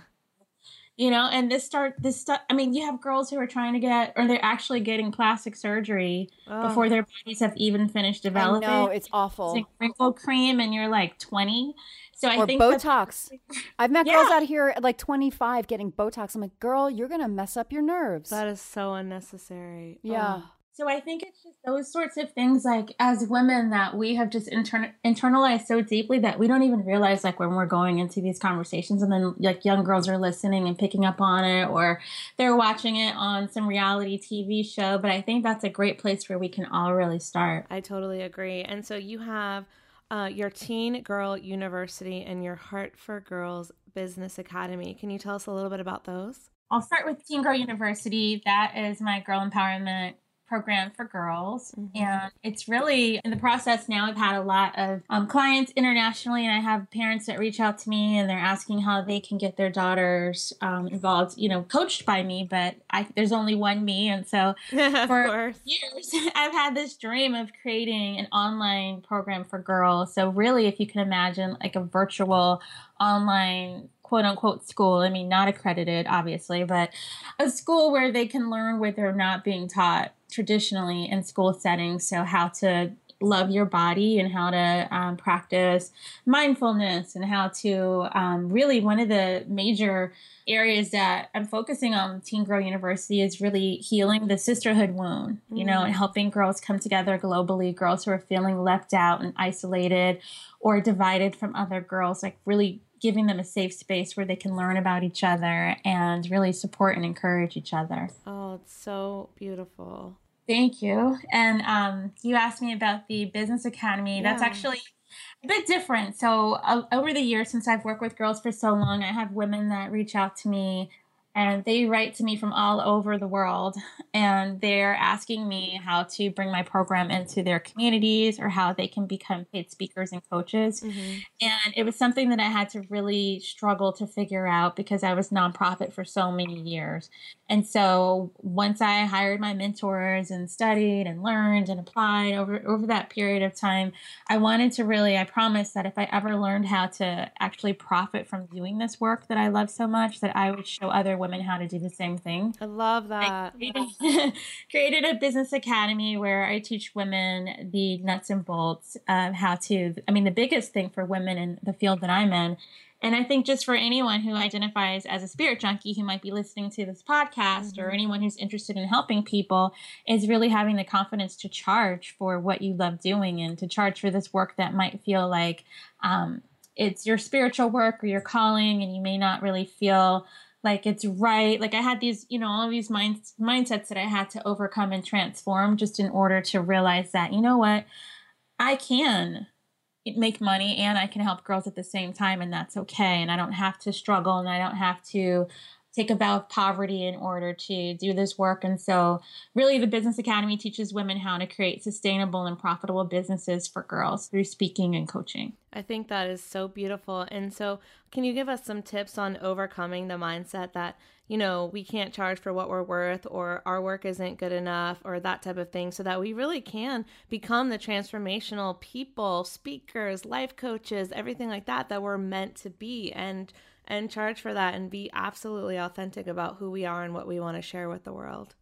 A: you know and this start this stuff i mean you have girls who are trying to get or they're actually getting plastic surgery oh. before their bodies have even finished developing
E: no it's awful
A: it's like wrinkle cream and you're like 20 so
E: I
A: or think
E: Botox. I've met yeah. girls out here at like 25 getting Botox. I'm like, girl, you're gonna mess up your nerves.
D: That is so unnecessary.
E: Yeah.
A: Oh. So I think it's just those sorts of things, like as women, that we have just intern- internalized so deeply that we don't even realize, like when we're going into these conversations, and then like young girls are listening and picking up on it, or they're watching it on some reality TV show. But I think that's a great place where we can all really start.
D: I totally agree. And so you have uh, your Teen Girl University and your Heart for Girls Business Academy. Can you tell us a little bit about those?
A: I'll start with Teen Girl University. That is my girl empowerment program for girls. Mm-hmm. And it's really in the process now. I've had a lot of um, clients internationally, and I have parents that reach out to me and they're asking how they can get their daughters um, involved, you know, coached by me. But I, there's only one me. And so [LAUGHS] for years, [LAUGHS] I've had this dream of creating an online program for girls. So, really, if you can imagine like a virtual online quote unquote school. I mean, not accredited, obviously, but a school where they can learn what they're not being taught traditionally in school settings. So, how to love your body and how to um, practice mindfulness and how to um, really one of the major areas that I'm focusing on Teen Girl University is really healing the sisterhood wound, you mm-hmm. know, and helping girls come together globally, girls who are feeling left out and isolated or divided from other girls, like really giving them a safe space where they can learn about each other and really support and encourage each other.
D: Oh, it's so beautiful.
A: Thank you. And um, you asked me about the Business Academy. Yeah. That's actually a bit different. So, uh, over the years, since I've worked with girls for so long, I have women that reach out to me and they write to me from all over the world and they're asking me how to bring my program into their communities or how they can become paid speakers and coaches mm-hmm. and it was something that i had to really struggle to figure out because i was nonprofit for so many years and so once i hired my mentors and studied and learned and applied over over that period of time i wanted to really i promised that if i ever learned how to actually profit from doing this work that i love so much that i would show other women how to do the same thing.
D: I love that.
A: I created, [LAUGHS] created a business academy where I teach women the nuts and bolts of how to. I mean, the biggest thing for women in the field that I'm in and I think just for anyone who identifies as a spirit junkie who might be listening to this podcast mm-hmm. or anyone who's interested in helping people is really having the confidence to charge for what you love doing and to charge for this work that might feel like um, it's your spiritual work or your calling and you may not really feel like it's right like i had these you know all of these mind, mindsets that i had to overcome and transform just in order to realize that you know what i can make money and i can help girls at the same time and that's okay and i don't have to struggle and i don't have to take a vow of poverty in order to do this work. And so, really, the Business Academy teaches women how to create sustainable and profitable businesses for girls through speaking and coaching.
D: I think that is so beautiful. And so, can you give us some tips on overcoming the mindset that, you know, we can't charge for what we're worth or our work isn't good enough or that type of thing so that we really can become the transformational people, speakers, life coaches, everything like that that we're meant to be? And and charge for that and be absolutely authentic about who we are and what we want to share with the world.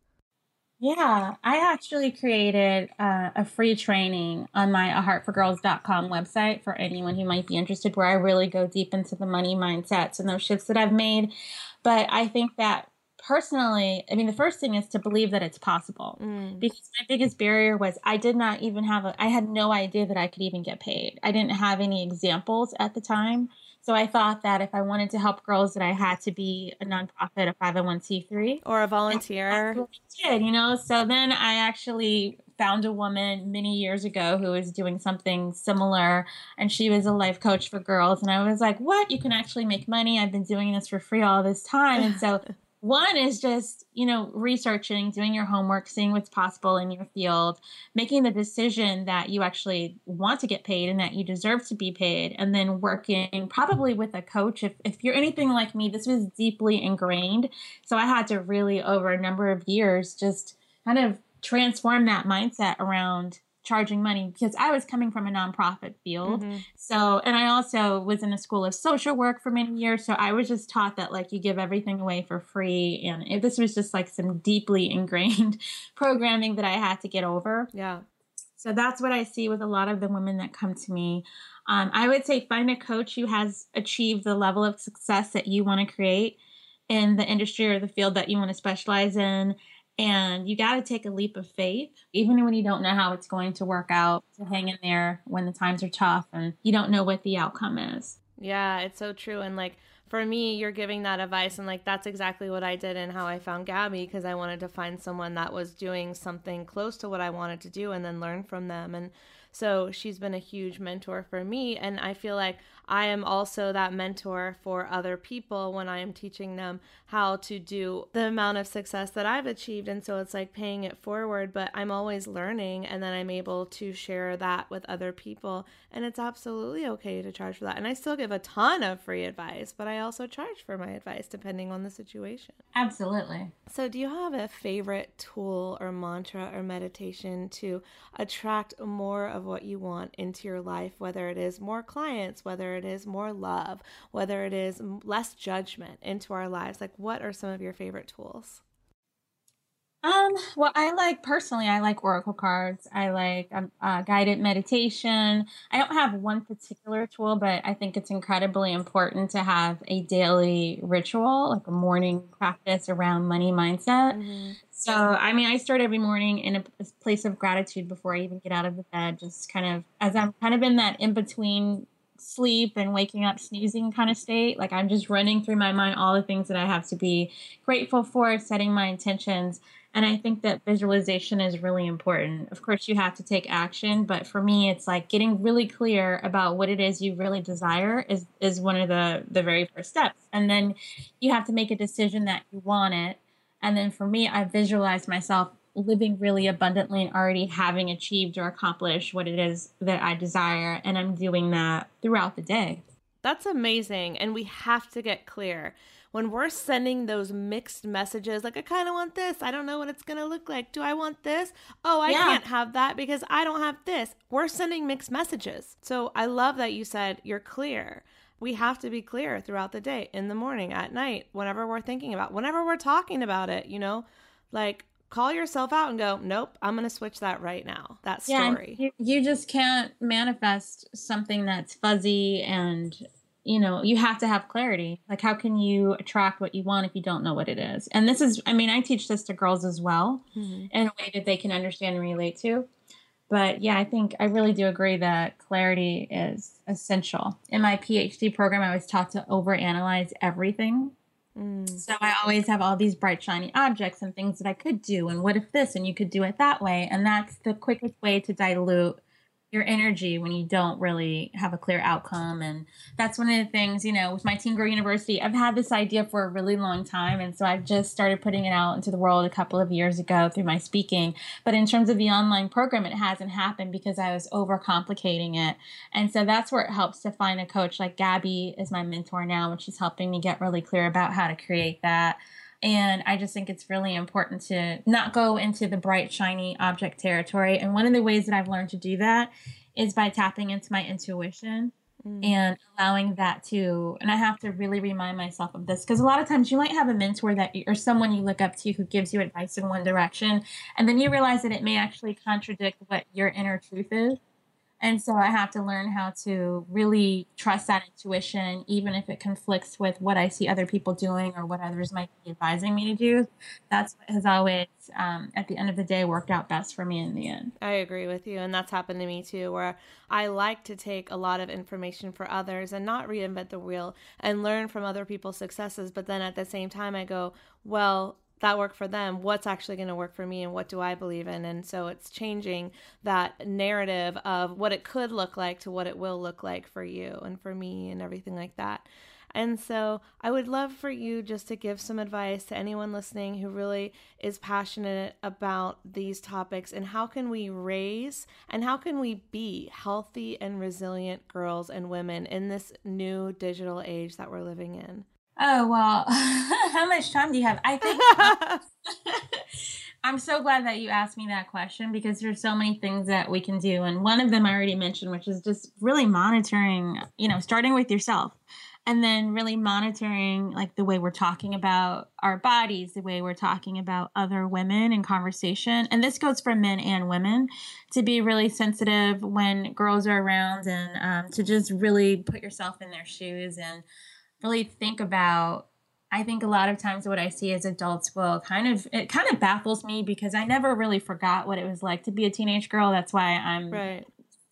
A: Yeah, I actually created uh, a free training on my aheartforgirls.com website for anyone who might be interested, where I really go deep into the money mindsets and those shifts that I've made. But I think that personally, I mean, the first thing is to believe that it's possible mm. because my biggest barrier was I did not even have a, I had no idea that I could even get paid. I didn't have any examples at the time. So I thought that if I wanted to help girls, that I had to be a nonprofit, a 501c3,
D: or a volunteer.
A: did, you know. So then I actually found a woman many years ago who was doing something similar, and she was a life coach for girls. And I was like, "What? You can actually make money? I've been doing this for free all this time." And so [LAUGHS] one is just you know researching doing your homework seeing what's possible in your field making the decision that you actually want to get paid and that you deserve to be paid and then working probably with a coach. If, if you're anything like me this was deeply ingrained. So i had to really over a number of years just kind of transform that mindset around charging money because I was coming from a nonprofit field. Mm-hmm. So, and I also was in a school of social work for many years. So I was just taught that like you give everything away for free. And it, this was just like some deeply [LAUGHS] ingrained programming that I had to get over.
D: Yeah.
A: So that's what I see with a lot of the women that come to me. Um, I would say find a coach who has achieved the level of success that you want to create in the industry or the field that you want to specialize in and you got to take a leap of faith, even when you don't know how it's going to work out, to hang in there when the times are tough and you don't know what the outcome is.
D: Yeah, it's so true. And like for me, you're giving that advice, and like that's exactly what I did and how I found Gabby because I wanted to find someone that was doing something close to what I wanted to do and then learn from them. And so she's been a huge mentor for me. And I feel like I am also that mentor for other people when I am teaching them how to do the amount of success that I've achieved. And so it's like paying it forward, but I'm always learning and then I'm able to share that with other people. And it's absolutely okay to charge for that. And I still give a ton of free advice, but I also charge for my advice depending on the situation.
A: Absolutely.
D: So, do you have a favorite tool or mantra or meditation to attract more of what you want into your life, whether it is more clients, whether it is more love, whether it is less judgment into our lives? Like, what are some of your favorite tools?
A: Um, well, I like personally, I like oracle cards. I like um, uh, guided meditation. I don't have one particular tool, but I think it's incredibly important to have a daily ritual, like a morning practice around money mindset. Mm-hmm. So, I mean, I start every morning in a, a place of gratitude before I even get out of the bed, just kind of as I'm kind of in that in between sleep and waking up sneezing kind of state. Like I'm just running through my mind all the things that I have to be grateful for, setting my intentions. And I think that visualization is really important. Of course, you have to take action, but for me, it's like getting really clear about what it is you really desire is, is one of the, the very first steps. And then you have to make a decision that you want it. And then for me, I visualize myself living really abundantly and already having achieved or accomplished what it is that I desire. And I'm doing that throughout the day.
D: That's amazing. And we have to get clear. When we're sending those mixed messages, like, I kind of want this. I don't know what it's going to look like. Do I want this? Oh, I yeah. can't have that because I don't have this. We're sending mixed messages. So I love that you said you're clear we have to be clear throughout the day, in the morning, at night, whenever we're thinking about, whenever we're talking about it, you know, like call yourself out and go, nope, I'm going to switch that right now. That story.
A: Yeah, you, you just can't manifest something that's fuzzy and, you know, you have to have clarity. Like, how can you attract what you want if you don't know what it is? And this is, I mean, I teach this to girls as well mm-hmm. in a way that they can understand and relate to. But yeah, I think I really do agree that clarity is essential. In my PhD program, I was taught to overanalyze everything Mm. So I always have all these bright, shiny objects and things that I could do. And what if this? And you could do it that way. And that's the quickest way to dilute your energy when you don't really have a clear outcome. And that's one of the things, you know, with my Teen Girl University, I've had this idea for a really long time. And so I've just started putting it out into the world a couple of years ago through my speaking. But in terms of the online program, it hasn't happened because I was overcomplicating it. And so that's where it helps to find a coach like Gabby is my mentor now, and she's helping me get really clear about how to create that. And I just think it's really important to not go into the bright, shiny object territory. And one of the ways that I've learned to do that is by tapping into my intuition mm. and allowing that to, and I have to really remind myself of this because a lot of times you might have a mentor that or someone you look up to who gives you advice in one direction. And then you realize that it may actually contradict what your inner truth is. And so I have to learn how to really trust that intuition, even if it conflicts with what I see other people doing or what others might be advising me to do. That's what has always, um, at the end of the day, worked out best for me in the end.
D: I agree with you. And that's happened to me too, where I like to take a lot of information for others and not reinvent the wheel and learn from other people's successes. But then at the same time, I go, well, that worked for them what's actually going to work for me and what do i believe in and so it's changing that narrative of what it could look like to what it will look like for you and for me and everything like that and so I would love for you just to give some advice to anyone listening who really is passionate about these topics and how can we raise and how can we be healthy and resilient girls and women in this new digital age that we're living in?
A: Oh, well, [LAUGHS] how much time do you have? I think [LAUGHS] I'm so glad that you asked me that question because there's so many things that we can do. And one of them I already mentioned, which is just really monitoring, you know, starting with yourself and then really monitoring like the way we're talking about our bodies, the way we're talking about other women in conversation. And this goes for men and women to be really sensitive when girls are around and um, to just really put yourself in their shoes and really think about I think a lot of times what I see as adults will kind of it kind of baffles me because I never really forgot what it was like to be a teenage girl. That's why I'm right.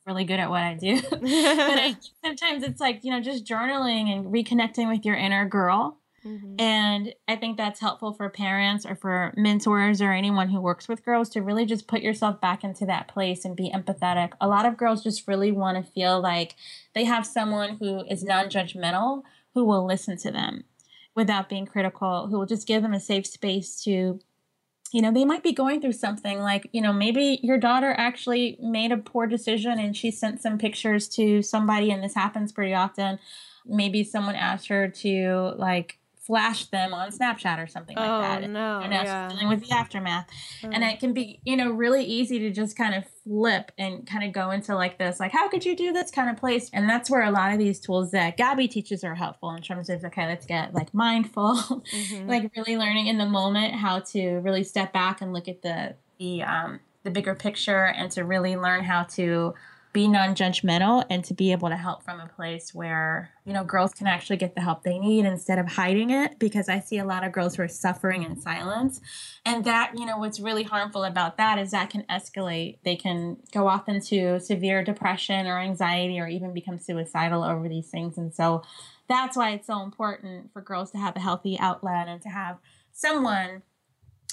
A: really good at what I do. [LAUGHS] [LAUGHS] but I, sometimes it's like, you know, just journaling and reconnecting with your inner girl. Mm-hmm. And I think that's helpful for parents or for mentors or anyone who works with girls to really just put yourself back into that place and be empathetic. A lot of girls just really want to feel like they have someone who is non judgmental who will listen to them without being critical, who will just give them a safe space to, you know, they might be going through something like, you know, maybe your daughter actually made a poor decision and she sent some pictures to somebody, and this happens pretty often. Maybe someone asked her to like flash them on Snapchat or something like
D: oh,
A: that.
D: no.
A: And now
D: yeah.
A: she's dealing with the aftermath. And it can be, you know, really easy to just kind of flip and kind of go into like this, like, how could you do this kind of place? And that's where a lot of these tools that Gabby teaches are helpful in terms of, okay, let's get like mindful, mm-hmm. [LAUGHS] like really learning in the moment how to really step back and look at the, the, um, the bigger picture and to really learn how to be non-judgmental and to be able to help from a place where you know girls can actually get the help they need instead of hiding it because i see a lot of girls who are suffering in silence. And that you know what's really harmful about that is that can escalate. They can go off into severe depression or anxiety or even become suicidal over these things. And so that's why it's so important for girls to have a healthy outlet and to have someone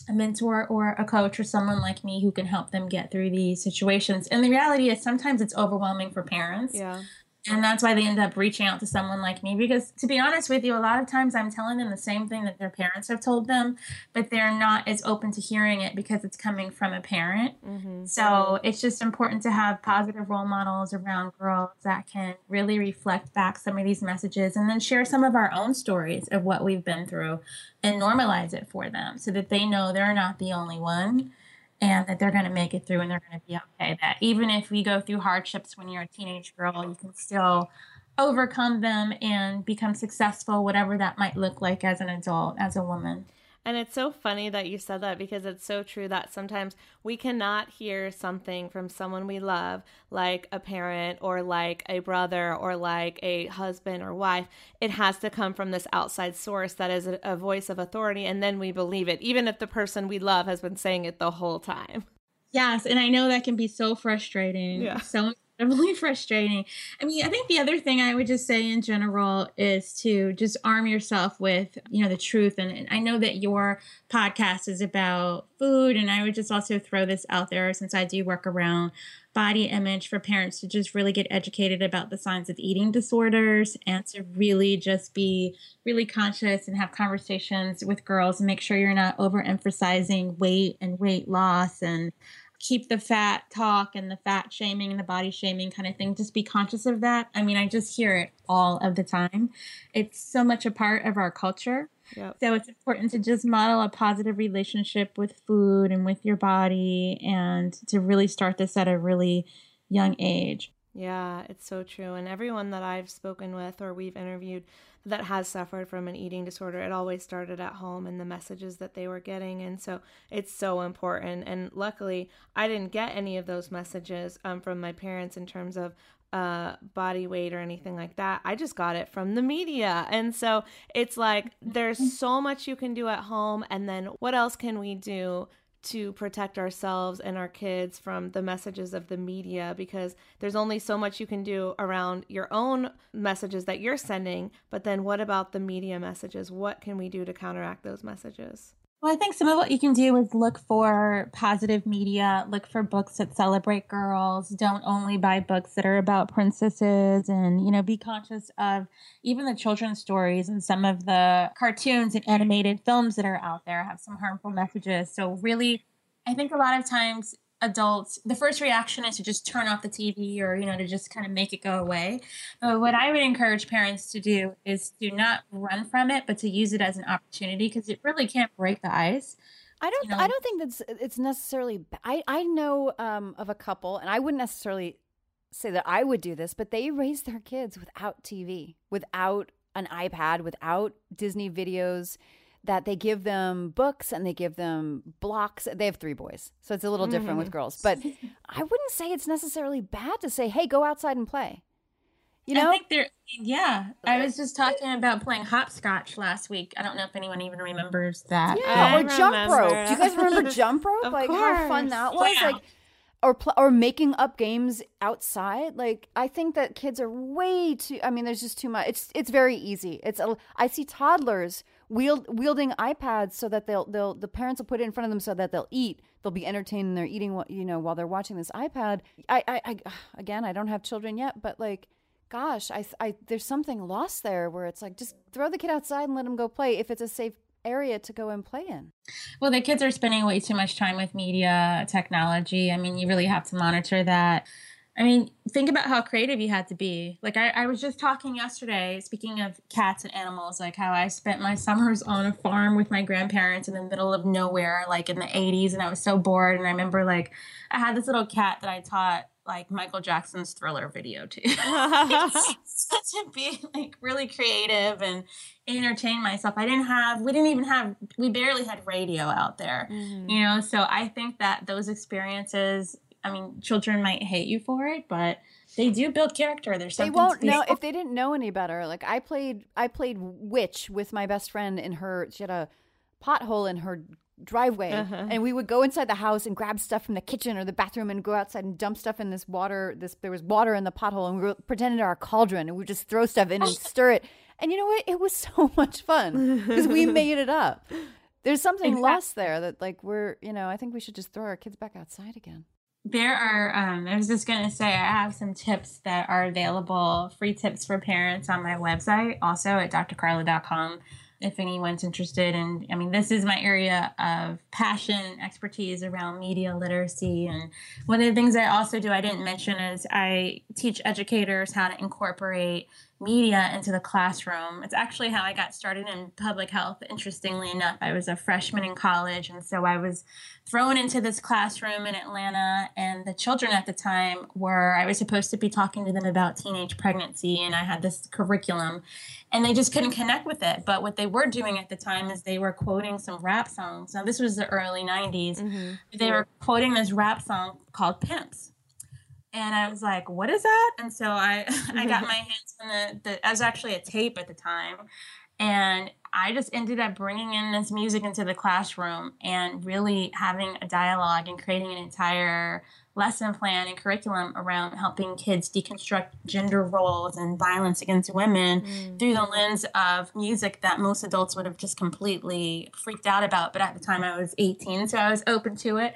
A: a mentor or a coach or someone like me who can help them get through these situations. And the reality is sometimes it's overwhelming for parents.
D: Yeah.
A: And that's why they end up reaching out to someone like me because, to be honest with you, a lot of times I'm telling them the same thing that their parents have told them, but they're not as open to hearing it because it's coming from a parent. Mm-hmm. So it's just important to have positive role models around girls that can really reflect back some of these messages and then share some of our own stories of what we've been through and normalize it for them so that they know they're not the only one and that they're going to make it through and they're going to be okay. That even if we go through hardships when you're a teenage girl, you can still overcome them and become successful, whatever that might look like as an adult, as a woman.
D: And it's so funny that you said that because it's so true that sometimes we cannot hear something from someone we love, like a parent or like a brother or like a husband or wife. It has to come from this outside source that is a, a voice of authority, and then we believe it, even if the person we love has been saying it the whole time.
A: Yes, and I know that can be so frustrating. Yeah. So [LAUGHS] really frustrating. I mean, I think the other thing I would just say in general is to just arm yourself with, you know, the truth. And, and, I know that your podcast is about food, and I would just also throw this out there since I do work around body image for parents to just really get educated about the signs of eating disorders and to really just be really conscious and have conversations with girls and make sure you're not overemphasizing weight and weight loss and keep the fat talk and the fat shaming and the body shaming kind of thing. Just be conscious of that. I mean, I just hear it all of the time. It's so much a part of our culture. Yep. So it's important to just model a positive relationship with food and with your body and to really start this at a really young age.
D: Yeah, it's so true. And everyone that I've spoken with or we've interviewed that has suffered from an eating disorder, it always started at home and the messages that they were getting. And so it's so important. And luckily, I didn't get any of those messages um, from my parents in terms of uh, body weight or anything like that. I just got it from the media. And so it's like there's so much you can do at home. And then what else can we do? To protect ourselves and our kids from the messages of the media because there's only so much you can do around your own messages that you're sending. But then what about the media messages? What can we do to counteract those messages?
A: Well, I think some of what you can do is look for positive media, look for books that celebrate girls. Don't only buy books that are about princesses and, you know, be conscious of even the children's stories and some of the cartoons and animated films that are out there have some harmful messages. So, really, I think a lot of times adults the first reaction is to just turn off the tv or you know to just kind of make it go away but what i would encourage parents to do is to not run from it but to use it as an opportunity because it really can't break the ice
E: I don't.
A: you know?
E: I don't think that's it's necessarily. I I know um, of a couple, and I wouldn't necessarily say that I would do this, but they raise their kids without TV, without an iPad, without Disney videos. That they give them books and they give them blocks. They have three boys, so it's a little different with mm. girls. But I wouldn't say it's necessarily bad to say, "Hey, go outside and play." You know,
A: I think there. Yeah, I was just talking about playing hopscotch last week. I don't know if anyone even remembers that.
E: Yeah,
I: I
E: or jump rope. Do you guys remember jump [LAUGHS] rope?
I: Of
E: like how fun that was.
A: Yeah.
E: Like or pl- or making up games outside. Like I think that kids are way too. I mean, there's just too much. It's it's very easy. It's a, I see toddlers wield, wielding iPads so that they'll they'll the parents will put it in front of them so that they'll eat. They'll be entertained and they're eating what you know while they're watching this iPad. I I, I [SIGHS] again I don't have children yet, but like. Gosh, I, I there's something lost there where it's like just throw the kid outside and let him go play if it's a safe area to go and play in.
A: Well, the kids are spending way too much time with media, technology. I mean, you really have to monitor that. I mean, think about how creative you had to be. Like, I, I was just talking yesterday, speaking of cats and animals, like how I spent my summers on a farm with my grandparents in the middle of nowhere, like in the 80s, and I was so bored. And I remember, like, I had this little cat that I taught, like, Michael Jackson's thriller video to. [LAUGHS] to be like really creative and entertain myself. I didn't have, we didn't even have, we barely had radio out there,
I: Mm-hmm.
A: you know? So I think that those experiences, I mean, children might hate you for it, but they do build character. There's
E: They
A: something
E: won't
A: to
E: know if they didn't know any better. Like I played, I played witch with my best friend in her. She had a pothole in her driveway,
I: Uh-huh.
E: and we would go inside the house and grab stuff from the kitchen or the bathroom and go outside and dump stuff in this water. This there was water in the pothole, and we were pretending our cauldron, and we would just throw stuff in and [LAUGHS] stir it. And you know what? It was [LAUGHS] so much fun because we [LAUGHS] made it up. There's something
A: Exactly.
E: lost there that like we're you know I think we should just throw our kids back outside again.
A: There are, um, I was just going to say, I have some tips that are available, free tips for parents on my website, also at drcarla.com. If anyone's interested in, I mean, this is my area of passion expertise around media literacy. And one of the things I also do, I didn't mention, is I teach educators how to incorporate media into the classroom. It's actually how I got started in public health. Interestingly enough, I was a freshman in college, and so I was thrown into this classroom in Atlanta, and the children at the time were I was supposed to be talking to them about teenage pregnancy, and I had this curriculum, and they just couldn't connect with it. But what they were doing at the time is they were quoting some rap songs. Now this was the early '90s. Mm-hmm. They were quoting this rap song called "Pimps." And I was like, "What is that?" And so I [LAUGHS] I got mm-hmm. my hands on the the. I was actually a tape at the time, and I just ended up bringing in this music into the classroom and really having a dialogue and creating an entire lesson plan and curriculum around helping kids deconstruct gender roles and violence against women mm. through the lens of music that most adults would have just completely freaked out about. But at the time, I was 18, so I was open to it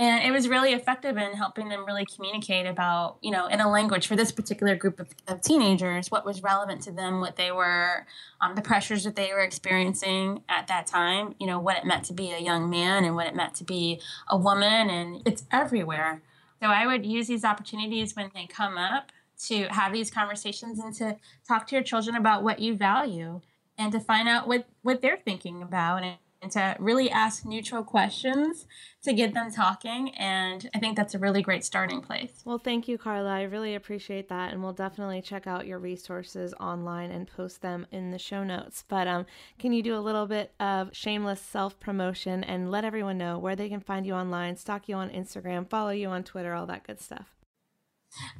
A: and it was really effective in helping them really communicate about you know in a language for this particular group of, of teenagers what was relevant to them what they were um, the pressures that they were experiencing at that time you know what it meant to be a young man and what it meant to be a woman and it's everywhere. So i would use these opportunities when they come up to have these conversations and to talk to your children about what you value and to find out what what they're thinking about and, and to really ask neutral questions to get them talking and i think that's a really great starting place
I: Well, thank you, Carla. I really appreciate that, and we'll definitely check out your resources online and post them in the show notes. But um, can you do a little bit of shameless self promotion and let everyone know where they can find you online, stalk you on Instagram, follow you on Twitter, all that good stuff?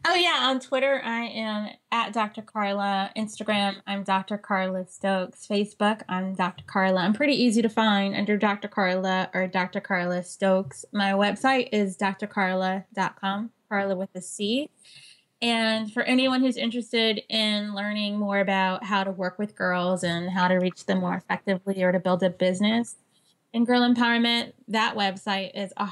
A: Oh yeah on twitter i am at dr carla. Instagram i'm dr carla stokes. Facebook i'm dr carla. I'm pretty easy to find under dr carla or dr carla stokes. My website is drcarla.com carla with a c. And for anyone who's interested in learning more about how to work with girls and how to reach them more effectively or to build a business in girl empowerment, that website is a.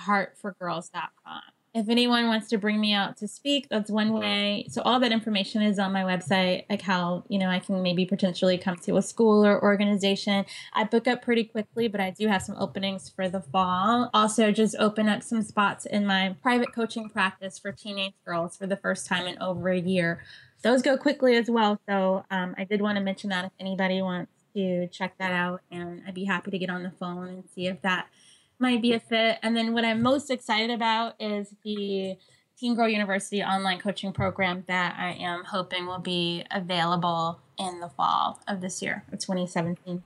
A: If anyone wants to bring me out to speak, that's one way. So all that information is on my website, like how, you know, I can maybe potentially come to a school or organization. I book up pretty quickly, but I do have some openings for the fall. Also just open up some spots in my private coaching practice for teenage girls for the first time in over a year. Those go quickly as well. So um, I did want to mention that if anybody wants to check that out, and I'd be happy to get on the phone and see if that might be a fit. And then what I'm most excited about is the Teen Girl University online coaching program that I am hoping will be available in the fall of this year, of 2017.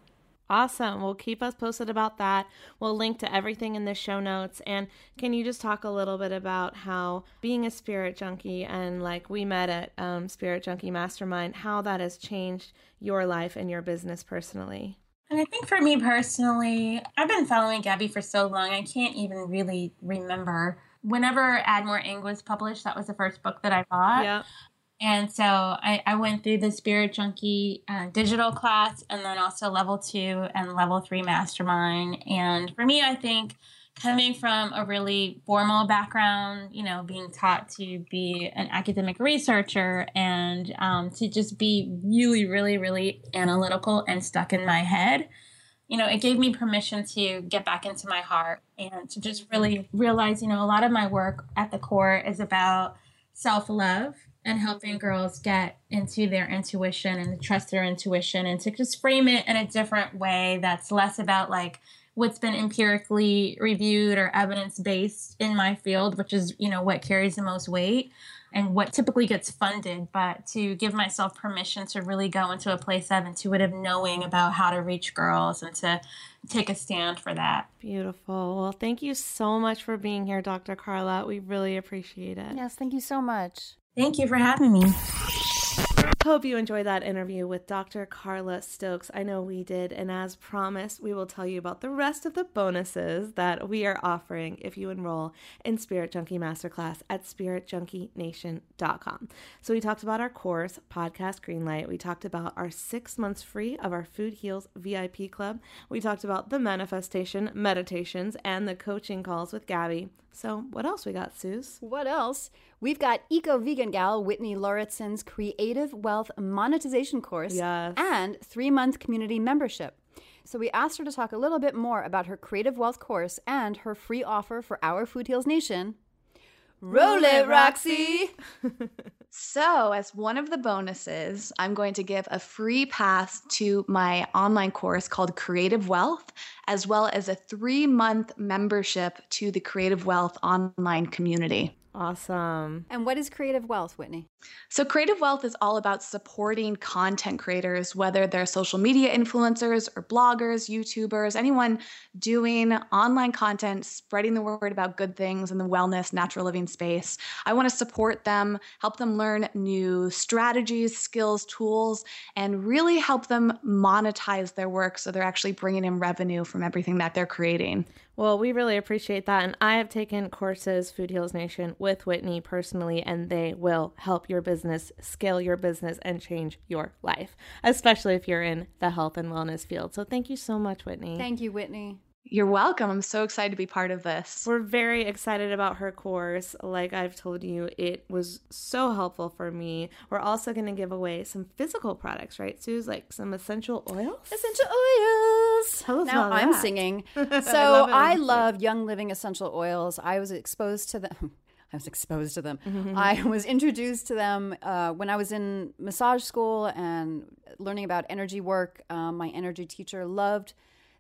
D: Awesome. Well, keep us posted about that. We'll link to everything in the show notes. And can you just talk a little bit about how being a spirit junkie and like we met at um, Spirit Junkie Mastermind, how that has changed your life and your business personally?
A: And I think for me personally, I've been following Gabby for so long, I can't even really remember. Whenever Add More Ing was published, that was the first book that I bought.
D: Yeah.
A: And so I, I went through the Spirit Junkie uh, digital class and then also level two and level three mastermind. And for me, I think coming from a really formal background, you know, being taught to be an academic researcher and um, to just be really, really, really analytical and stuck in my head, you know, it gave me permission to get back into my heart and to just really realize, you know, a lot of my work at the core is about self love and helping girls get into their intuition and trust their intuition and to just frame it in a different way that's less about like what's been empirically reviewed or evidence based in my field which is you know what carries the most weight and what typically gets funded but to give myself permission to really go into a place of intuitive knowing about how to reach girls and to take a stand for that
D: Beautiful. Well, thank you so much for being here, Dr. Carla. We really appreciate it.
E: Yes, thank you so much.
A: thank you for having me
D: Hope you enjoyed that interview with Dr. Carla Stokes. I know we did. And as promised, we will tell you about the rest of the bonuses that we are offering if you enroll in Spirit Junkie Masterclass at spiritjunkienation.com. So we talked about our course, Podcast Greenlight. We talked about our six months free of our Food Heals VIP Club. We talked about the manifestation, meditations, and the coaching calls with Gabby. So what else we got, Suze?
E: What else? We've got Eco Vegan Gal Whitney Lauritsen's Creative Wealth Monetization Course
D: Yes.
E: and three month community membership. So we asked her to talk a little bit more about her Creative Wealth course and her free offer for our Food Heals Nation. Roll it, Roxy! [LAUGHS]
J: So, as one of the bonuses, I'm going to give a free pass to my online course called Creative Wealth, as well as a three month membership to the Creative Wealth online community.
D: Awesome.
E: And what is Creative Wealth, Whitney?
J: So, Creative Wealth is all about supporting content creators, whether they're social media influencers or bloggers, YouTubers, anyone doing online content, spreading the word about good things in the wellness, natural living space. I want to support them, help them learn new strategies, skills, tools, and really help them monetize their work so they're actually bringing in revenue from everything that they're creating.
D: Well, we really appreciate that. And I have taken courses, Food Heals Nation, with Whitney personally, and they will help your business scale your business and change your life, especially if you're in the health and wellness field. So thank you so much, Whitney.
E: Thank you, Whitney.
J: You're welcome. I'm so excited to be part of this.
D: We're very excited about her course. Like I've told you, it was so helpful for me. We're also going to give away some physical products, right, Suze? Like some essential oils?
E: Essential oils.
D: Tell us
E: now
D: about
E: I'm
D: that.
E: singing. [LAUGHS] So
D: love
E: I love Young Living essential oils. I was exposed to them. [LAUGHS] I was exposed to them.
D: Mm-hmm.
E: I [LAUGHS] was introduced to them uh, when I was in massage school and learning about energy work. Um, my energy teacher loved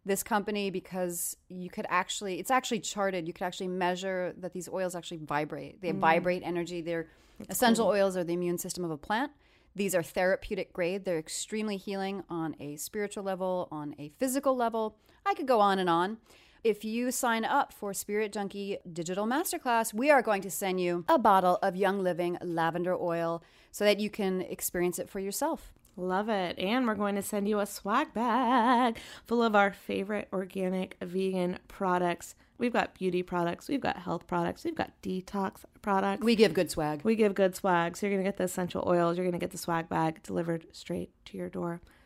E: this company because you could actually it's actually charted. You could actually measure that these oils actually vibrate. They vibrate energy. They're essential oils are the immune system of a plant. These are therapeutic grade. They're extremely healing on a spiritual level on a physical level. I could go on and on if you sign up for Spirit Junkie Digital Masterclass, we are going to send you a bottle of Young Living lavender oil so that you can experience it for yourself.
D: Love it. And we're going to send you a swag bag full of our favorite organic vegan products. We've got beauty products, we've got health products, we've got detox products.
E: We give good swag.
D: We give good swag. So you're going to get the essential oils, you're going to get the swag bag delivered straight to your door.